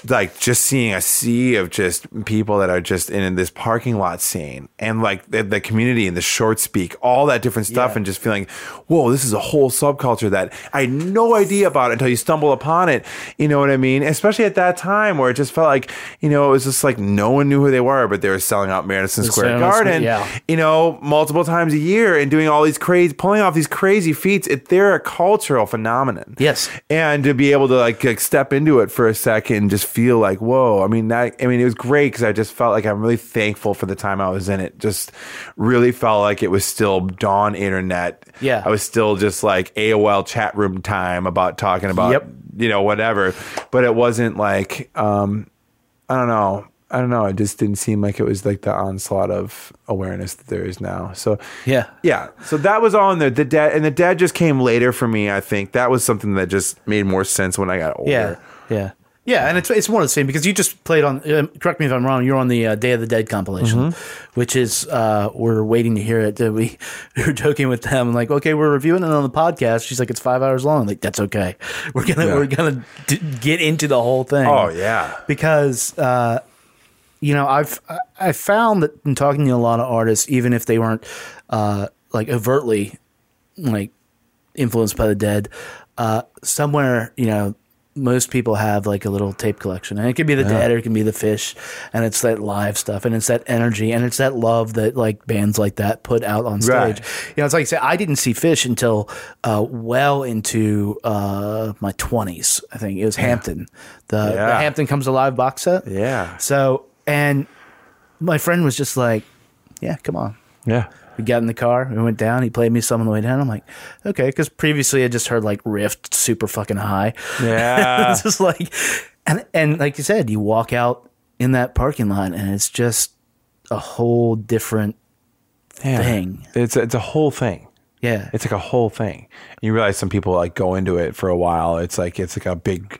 like just seeing a sea of just people that are just in this parking lot scene and like the, the community and the short speak, all that different stuff, Yeah. and just feeling, whoa, this is a whole subculture that I had no idea about until you stumble upon it. You know what I mean? Especially at that time where it just felt like, you know, it was just like no one knew who they were, but they were selling out Madison Square out- Garden, yeah. you know, multiple times a year and doing all these crazy, pulling off these crazy feats. It, they're a cultural phenomenon Yes. and to be able to like, like step into it for a second just feel like whoa i mean that i mean it was great because i just felt like i'm really thankful for the time i was in it just really felt like it was still dawn internet Yeah. i was still just like aol chat room time about talking about Yep. you know whatever but it wasn't like um i don't know I don't know. It just didn't seem like it was like the onslaught of awareness that there is now. So Yeah. yeah. So that was all in there. The dead and the dead just came later for me. I think that was something that just made more sense when I got older. Yeah, yeah, yeah, and it's it's more of the same because you just played on. Um, correct me if I'm wrong. You're on the uh, Day of the Dead compilation, which is uh, we're waiting to hear it. Uh, We, we were joking with them like, okay, we're reviewing it on the podcast. She's like, it's five hours long. like that's okay. We're gonna Yeah. we're gonna d- get into the whole thing. Oh yeah. because uh, you know I've I- I found that in talking to a lot of artists, even if they weren't uh, like overtly like influenced by the dead, uh, somewhere you know most people have like a little tape collection, and it could be the dead or it can be the Phish, and it's that live stuff, and it's that energy, and it's that love that like bands like that put out on stage. Right. You know, it's like I say, I didn't see Phish until uh, well into uh, my twenties. I think it was Hampton, the, the Yeah. Hampton Comes Alive box set. Yeah. So, and my friend was just like, "Yeah, come on." Yeah. We got in the car, we went down. He played me some on the way down. I'm like, okay, because previously I just heard like riffed super fucking high. Yeah. it's just like, and and like you said, you walk out in that parking lot and it's just a whole different Yeah. thing. It's it's a whole thing. Yeah, It's like a whole thing. You realize some people like go into it for a while. It's like it's like a big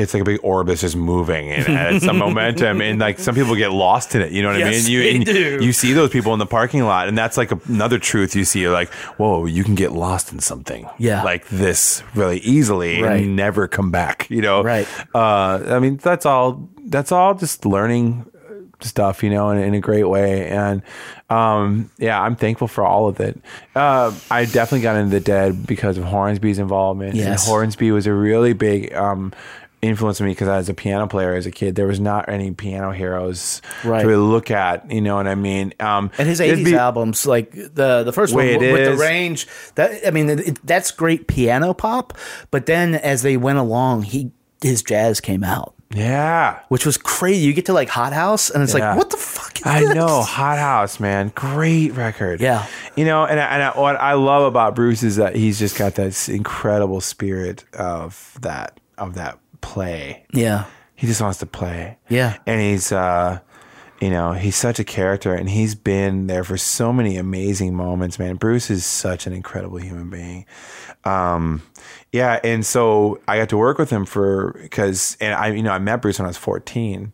it's like a big orb that's just moving and adds some momentum and like some people get lost in it. You know what Yes, I mean? You they and do. you see those people in the parking lot and that's like another truth you see. Like, whoa, you can get lost in something. Yeah. Like this really easily Right. and never come back. You know? Right. Uh I mean that's all that's all just learning stuff, you know, in, in a great way. And um, yeah, I'm thankful for all of it. Uh, I definitely got into the dead because of Hornsby's involvement. Yes. And Hornsby was a really big um, influence on me because I was a piano player as a kid. There was not any piano heroes Right. to really look at, you know what I mean? Um, and his '80s be- albums, like the the first one with the range, that I mean, it, that's great piano pop. But then as they went along, he his jazz came out. Yeah. which was crazy. You get to like Hot House, and it's Yeah. like, what the fuck? Is I this? know, Hot House, man, great record. Yeah. you know, and I- and I, what I love about Bruce is that he's just got that incredible spirit of that of that play. Yeah, He just wants to play. Yeah. and he's uh, you know, he's such a character, and he's been there for so many amazing moments. Man, Bruce is such an incredible human being. Um, yeah, and so I got to work with him for because, and I, you know, I met Bruce when I was 14,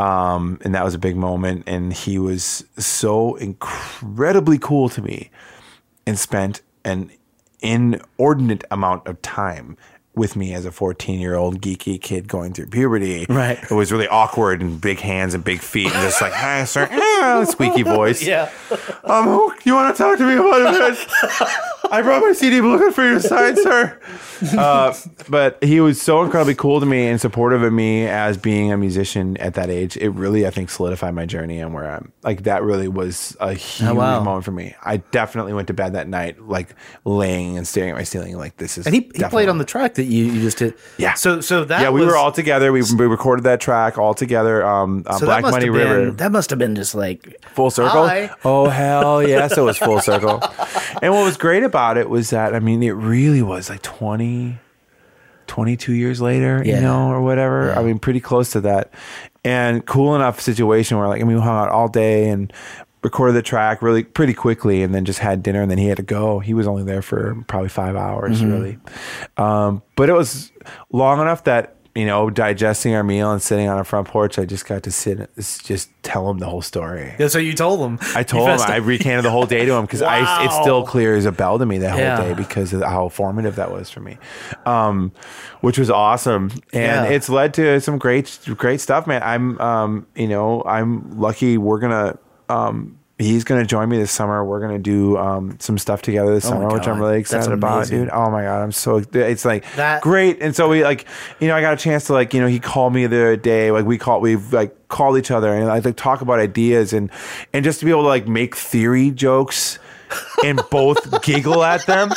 um, and that was a big moment. And he was so incredibly cool to me, and spent an inordinate amount of time with me as a 14 year old geeky kid going through puberty. Right. It was really awkward and big hands and big feet and just like, hi, sir, squeaky voice. yeah. Um, you want to talk to me about it? I brought my CD looking for your sign, sir. Uh, but he was so incredibly cool to me and supportive of me as being a musician at that age. It really, I think, solidified my journey and where I'm. Like that really was a huge Oh, wow. moment for me. I definitely went to bed that night, like laying and staring at my ceiling, like this is. And he, he definitely- played on the track that you, you just did. Yeah. So so that Yeah, we was- were all together. We, we recorded that track all together. Um, uh, so Black Muddy have River. Been, that must have been just like Full circle. Hi. Oh hell yes, it was full circle. and what was great about it was that I mean it really was like 20 22 years later, Yeah. you know, or whatever. Yeah. I mean pretty close to that. And cool enough situation where like I mean we hung out all day and recorded the track really pretty quickly, and then just had dinner, and then he had to go. He was only there for probably five hours, really. Um, but it was long enough that you know, digesting our meal and sitting on our front porch, I just got to sit, just tell him the whole story. Yeah, so you told him. I told him, I recanted the whole day to him because I it's still clear as a bell to me that Yeah. whole day because of how formative that was for me, um, which was awesome, and Yeah. it's led to some great great stuff, man. I'm um, you know I'm lucky. We're gonna um, he's gonna join me this summer. We're gonna do um, some stuff together this Oh summer, which I'm really excited about, dude. Oh my god, I'm so it's like That- great. And so we like, you know, I got a chance to like, you know, he called me the other day. Like we call, we've like called each other and like talk about ideas and and just to be able to like make theory jokes and both giggle at them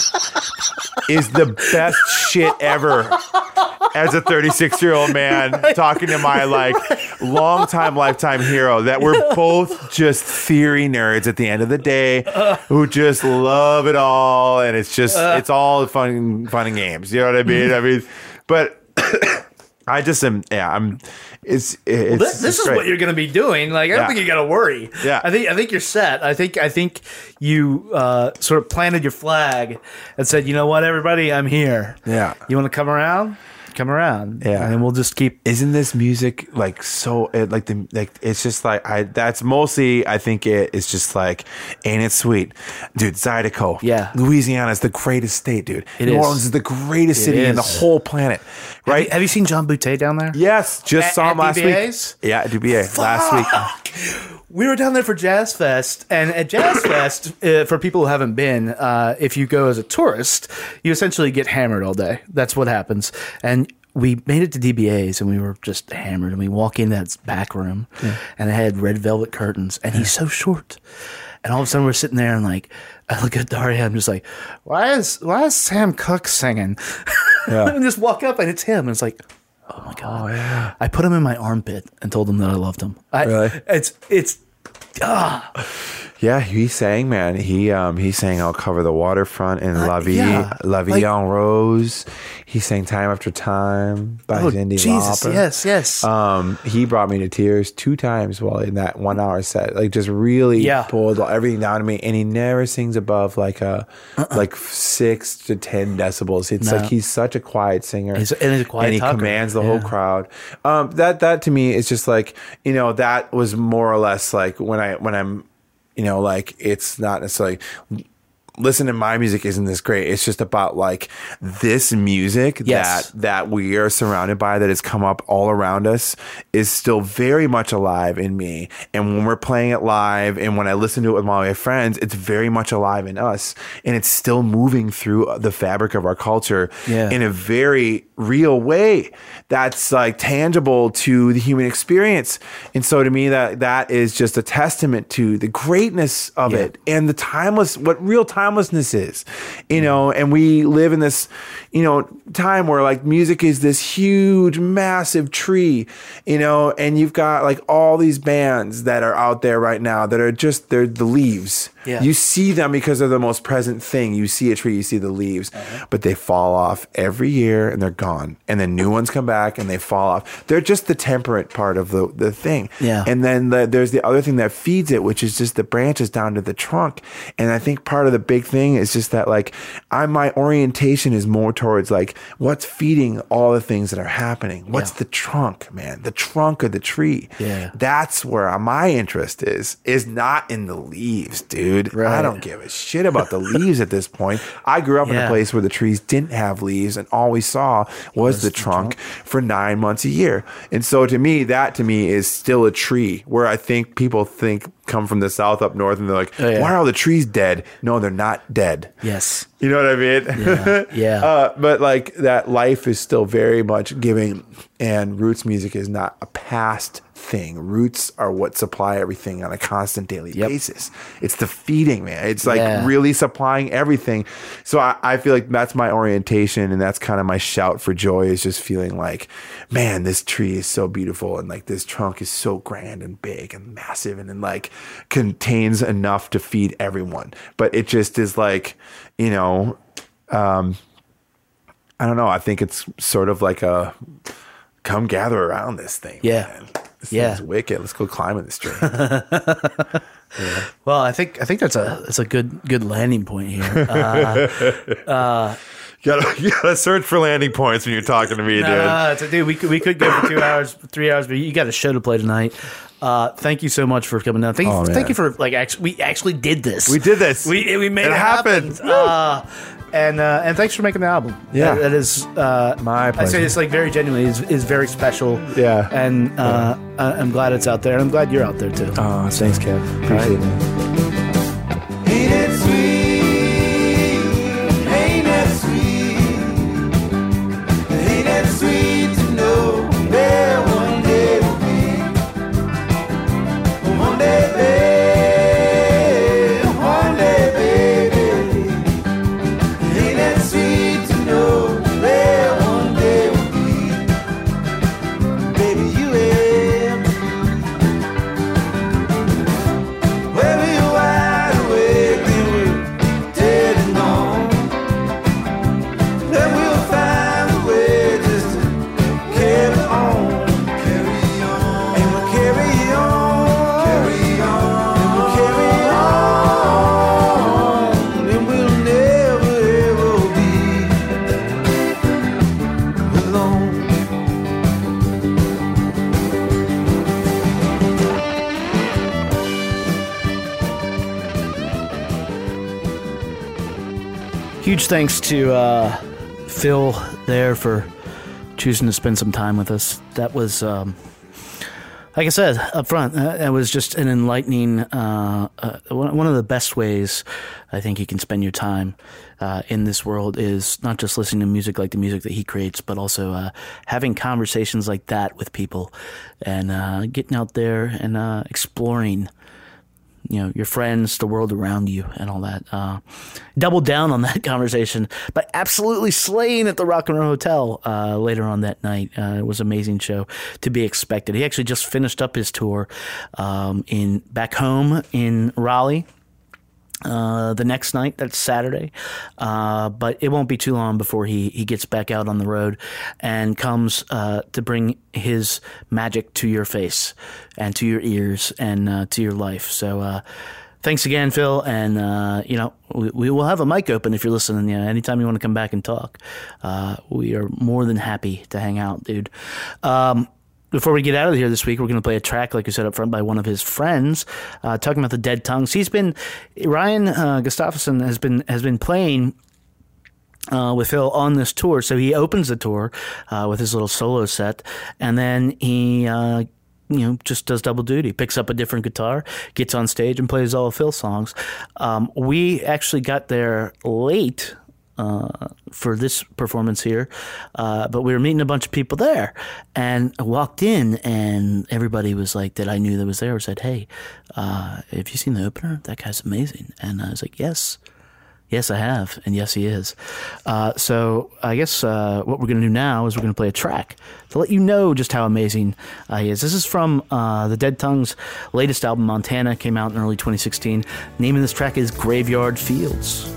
is the best shit ever. As a 36 year old man talking to my like longtime lifetime hero, that we're both just theory nerds at the end of the day who just love it all, and it's just it's all fun, fun and games. You know what I mean? I mean, but I just am. Yeah, I'm. It's it's. This, this is what you're going to be doing. Like, I don't Yeah. think you got to worry. Yeah. I think I think you're set. I think I think you uh, sort of planted your flag and said, you know what, everybody, I'm here. Yeah. You want to come around? Come around. Yeah. And then we'll just keep. isn't this music like so it, like the like it's just like I that's mostly I think it is just like ain't it sweet, dude? Zydeco, Yeah. Louisiana is the greatest state, dude. It New is. Orleans is the greatest It city in the whole planet, Have right? you, have you seen John Boutte down there? yes, just At- saw him last DBA's? week. Yeah, at DBA last week. We were down there for Jazz Fest, and at Jazz Fest, uh, for people who haven't been, uh, if you go as a tourist, you essentially get hammered all day. That's what happens. And we made it to DBA's, and we were just hammered. And we walk in that back room, and it had red velvet curtains, and he's so short. And all of a sudden, we're sitting there, and like, I look at Daria, I'm just like, why is why is Sam Cooke singing? and just walk up, and it's him, and it's like. Oh my god! Oh, I put him in my armpit and told him that I loved him. I, Really? It's it's ah. Yeah, he sang, man. He um he sang "I'll Cover the Waterfront" and "La Vie, yeah, La Vie like- en Rose." He sang "Time After Time" by oh Cyndi Jesus! Lauper. Yes, yes. Um, he brought me to tears two times while in that one hour set. Like just really Yeah. pulled everything down to me. And he never sings above like a like six to ten decibels. It's No. like he's such a quiet singer. He's- and he's quiet and he talker. commands the whole crowd. Um, that that to me is just like you know that was more or less like when I when I'm you know like it's not necessarily listen to my music isn't this great. It's just about like this music Yes. that that we are surrounded by that has come up all around us is still very much alive in me. And when we're playing it live and when I listen to it with my friends, it's very much alive in us. And it's still moving through the fabric of our culture Yeah. in a very real way that's like tangible to the human experience. And so to me that that is just a testament to the greatness of Yeah. it and the timeless what real timelessness is you know and we live in this you know time where like music is this huge massive tree you know and you've got like all these bands that are out there right now that are just they're the leaves. Yeah. you see them because they're the most present thing. You see a tree you see the leaves. Uh-huh. But they fall off every year and they're gone. And then new ones come back and they fall off. They're just the temperate part of the, the thing. Yeah. and then the, there's the other thing that feeds it, which is just the branches down to the trunk. And I think part of the big thing is just that, like, I my orientation is more towards like what's feeding all the things that are happening. What's Yeah. the trunk, man? The trunk of the tree. Yeah. that's where my interest is. Is not in the leaves, dude. I don't give a shit about the leaves at this point. I grew up in a place where the trees didn't have leaves, and all we saw was, the, trunk, for nine months a year. And so to me, that to me is still a tree. Where I think people think come from the south up north, and they're like, Oh, yeah. "Why are all the trees dead?" No, they're not dead. yes. You know what I mean? Yeah. Yeah. uh, but like that life is still very much giving, and roots music is not a past thing. Roots are what supply everything on a constant daily Yep. basis. It's the feeding, man. It's like Yeah. really supplying everything. So I, I feel like that's my orientation, and that's kind of my shout for joy is just feeling like, man, this tree is so beautiful, and like this trunk is so grand and big and massive, and then like contains enough to feed everyone. But it just is like, you know, um, I don't know. I think it's sort of like a come gather around this thing. Yeah. man. This Yeah. thing's wicked. Let's go climb in this tree. Well, I think I think that's a that's a good good landing point here. Uh, you, gotta, you gotta search for landing points when you're talking to me, dude. Uh, it's a- dude, we could we could go for two hours, three hours, but you got a show to play tonight. Uh, thank you so much for coming down. Thank, Oh, you, thank you for like actually we actually did this. We did this. We we made it, It happen. happened. Uh, and uh, and thanks for making the album. Yeah. that, that is uh, My I say pleasure. this like very genuinely is is very special. Yeah. and uh, I- I'm glad it's out there. and I'm glad you're out there too. Oh, thanks, Kev. Appreciate it. Thanks to uh, Phil there for choosing to spend some time with us. That was, um, like I said up front, uh, it was just an enlightening, uh, uh, one of the best ways I think you can spend your time uh, in this world is not just listening to music like the music that he creates, but also uh, having conversations like that with people and uh, getting out there and exploring you know your friends, the world around you, and all that. Uh, doubled down on that conversation, but absolutely slaying at the Rock and Roll Hotel uh, later on that night. Uh, it was an amazing show to be expected. He actually just finished up his tour um, in back home in Raleigh. Uh, the next night, that's Saturday, uh, but it won't be too long before he, he gets back out on the road and comes uh, to bring his magic to your face and to your ears and uh, to your life. So, uh, thanks again, Phil. And, you know, we, we will have a mic open if you're listening. You know, anytime you want to come back and talk, we are more than happy to hang out, dude. Um, before we get out of here this week, we're going to play a track, like I said up front, by one of his friends, uh, talking about the Dead Tongues. He's been Ryan uh, Gustafson has been has been playing uh, with Phil on this tour. So he opens the tour uh, with his little solo set, and then he. Uh, you know, just does double duty. Picks up a different guitar, gets on stage, and plays all of Phil's songs. Um, we actually got there late uh, for this performance here, uh, but we were meeting a bunch of people there, and I walked in, and everybody was like that I knew that was there said, "Hey, uh, have you seen the opener? That guy's amazing." And I was like, "Yes." Yes, I have, and yes, he is. Uh, so I guess uh, what we're going to do now is we're going to play a track to let you know just how amazing uh, he is. This is from uh, the Dead Tongues' latest album, Montana, came out in early 2016. Name of this track is Graveyard Fields.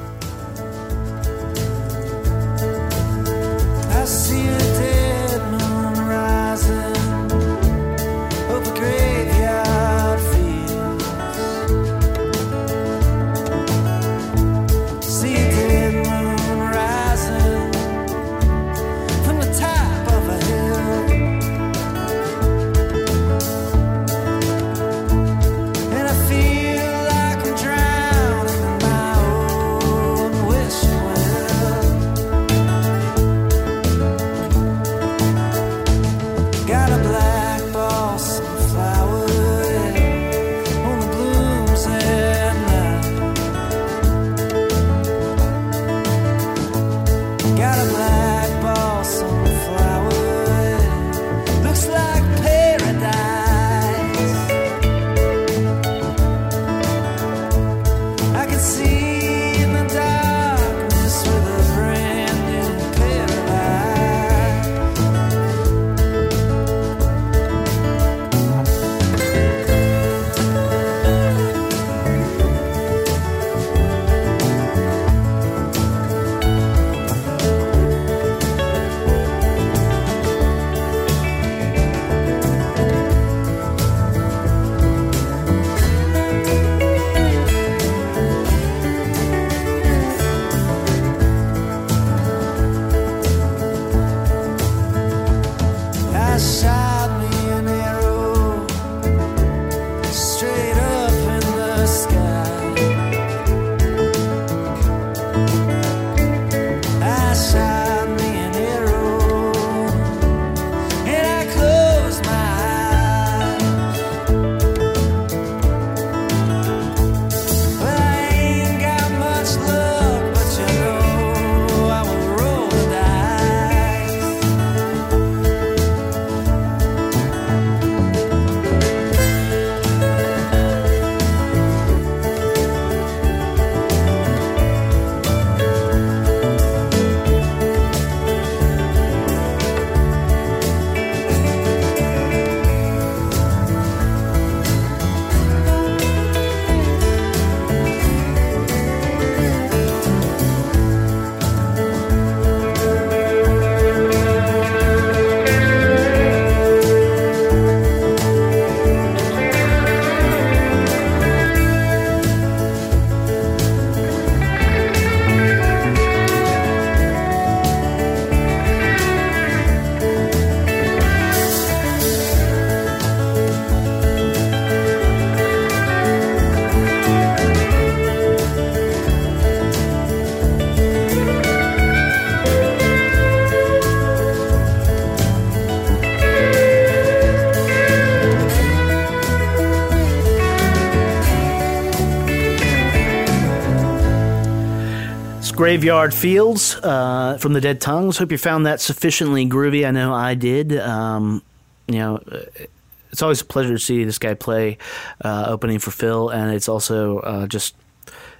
Graveyard Fields uh, from the Dead Tongues. Hope you found that sufficiently groovy. I know I did. Um, you know, uh, it's always a pleasure to see this guy play uh, opening for Phil, and it's also uh, just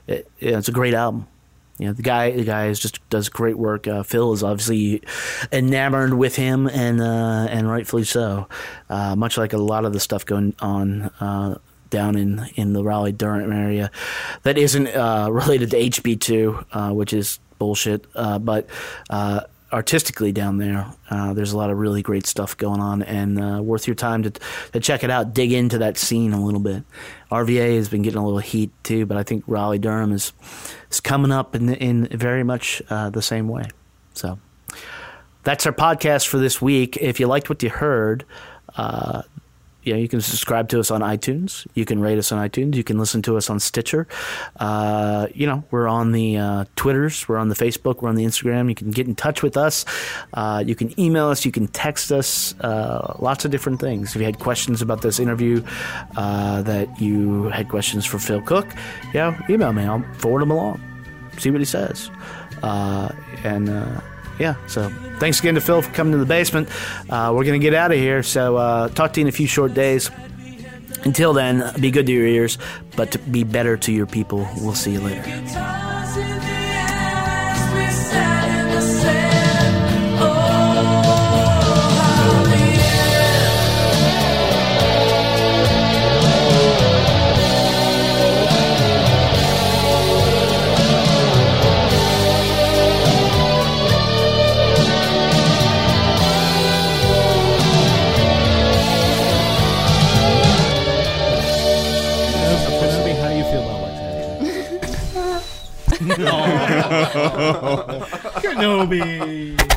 it, it's a great album. You know, the guy the guy is just does great work. Uh, Phil is obviously enamored with him, and uh, and rightfully so. Much like a lot of the stuff going on down in, in the Raleigh Durham area that isn't uh, related to HB2, uh, which is bullshit. Uh, but uh, artistically down there, uh, there's a lot of really great stuff going on and worth your time to, to check it out, dig into that scene a little bit. RVA has been getting a little heat too, but I think Raleigh Durham is, is coming up in, in very much the same way. So that's our podcast for this week. If you liked what you heard, uh, you know, you can subscribe to us on iTunes. You can rate us on iTunes. You can listen to us on Stitcher. Uh, you know, we're on the uh, Twitters. We're on the Facebook. We're on the Instagram. You can get in touch with us. Uh, you can email us. You can text us. Uh, lots of different things. If you had questions about this interview, uh, that you had questions for Phil Cook, yeah, email me. I'll forward them along. See what he says. Uh, and yeah, so thanks again to Phil for coming to the basement. Uh, we're going to get out of here. So uh, talk to you in a few short days. Until then, be good to your ears, but be better to your people. We'll see you later. Kenobi.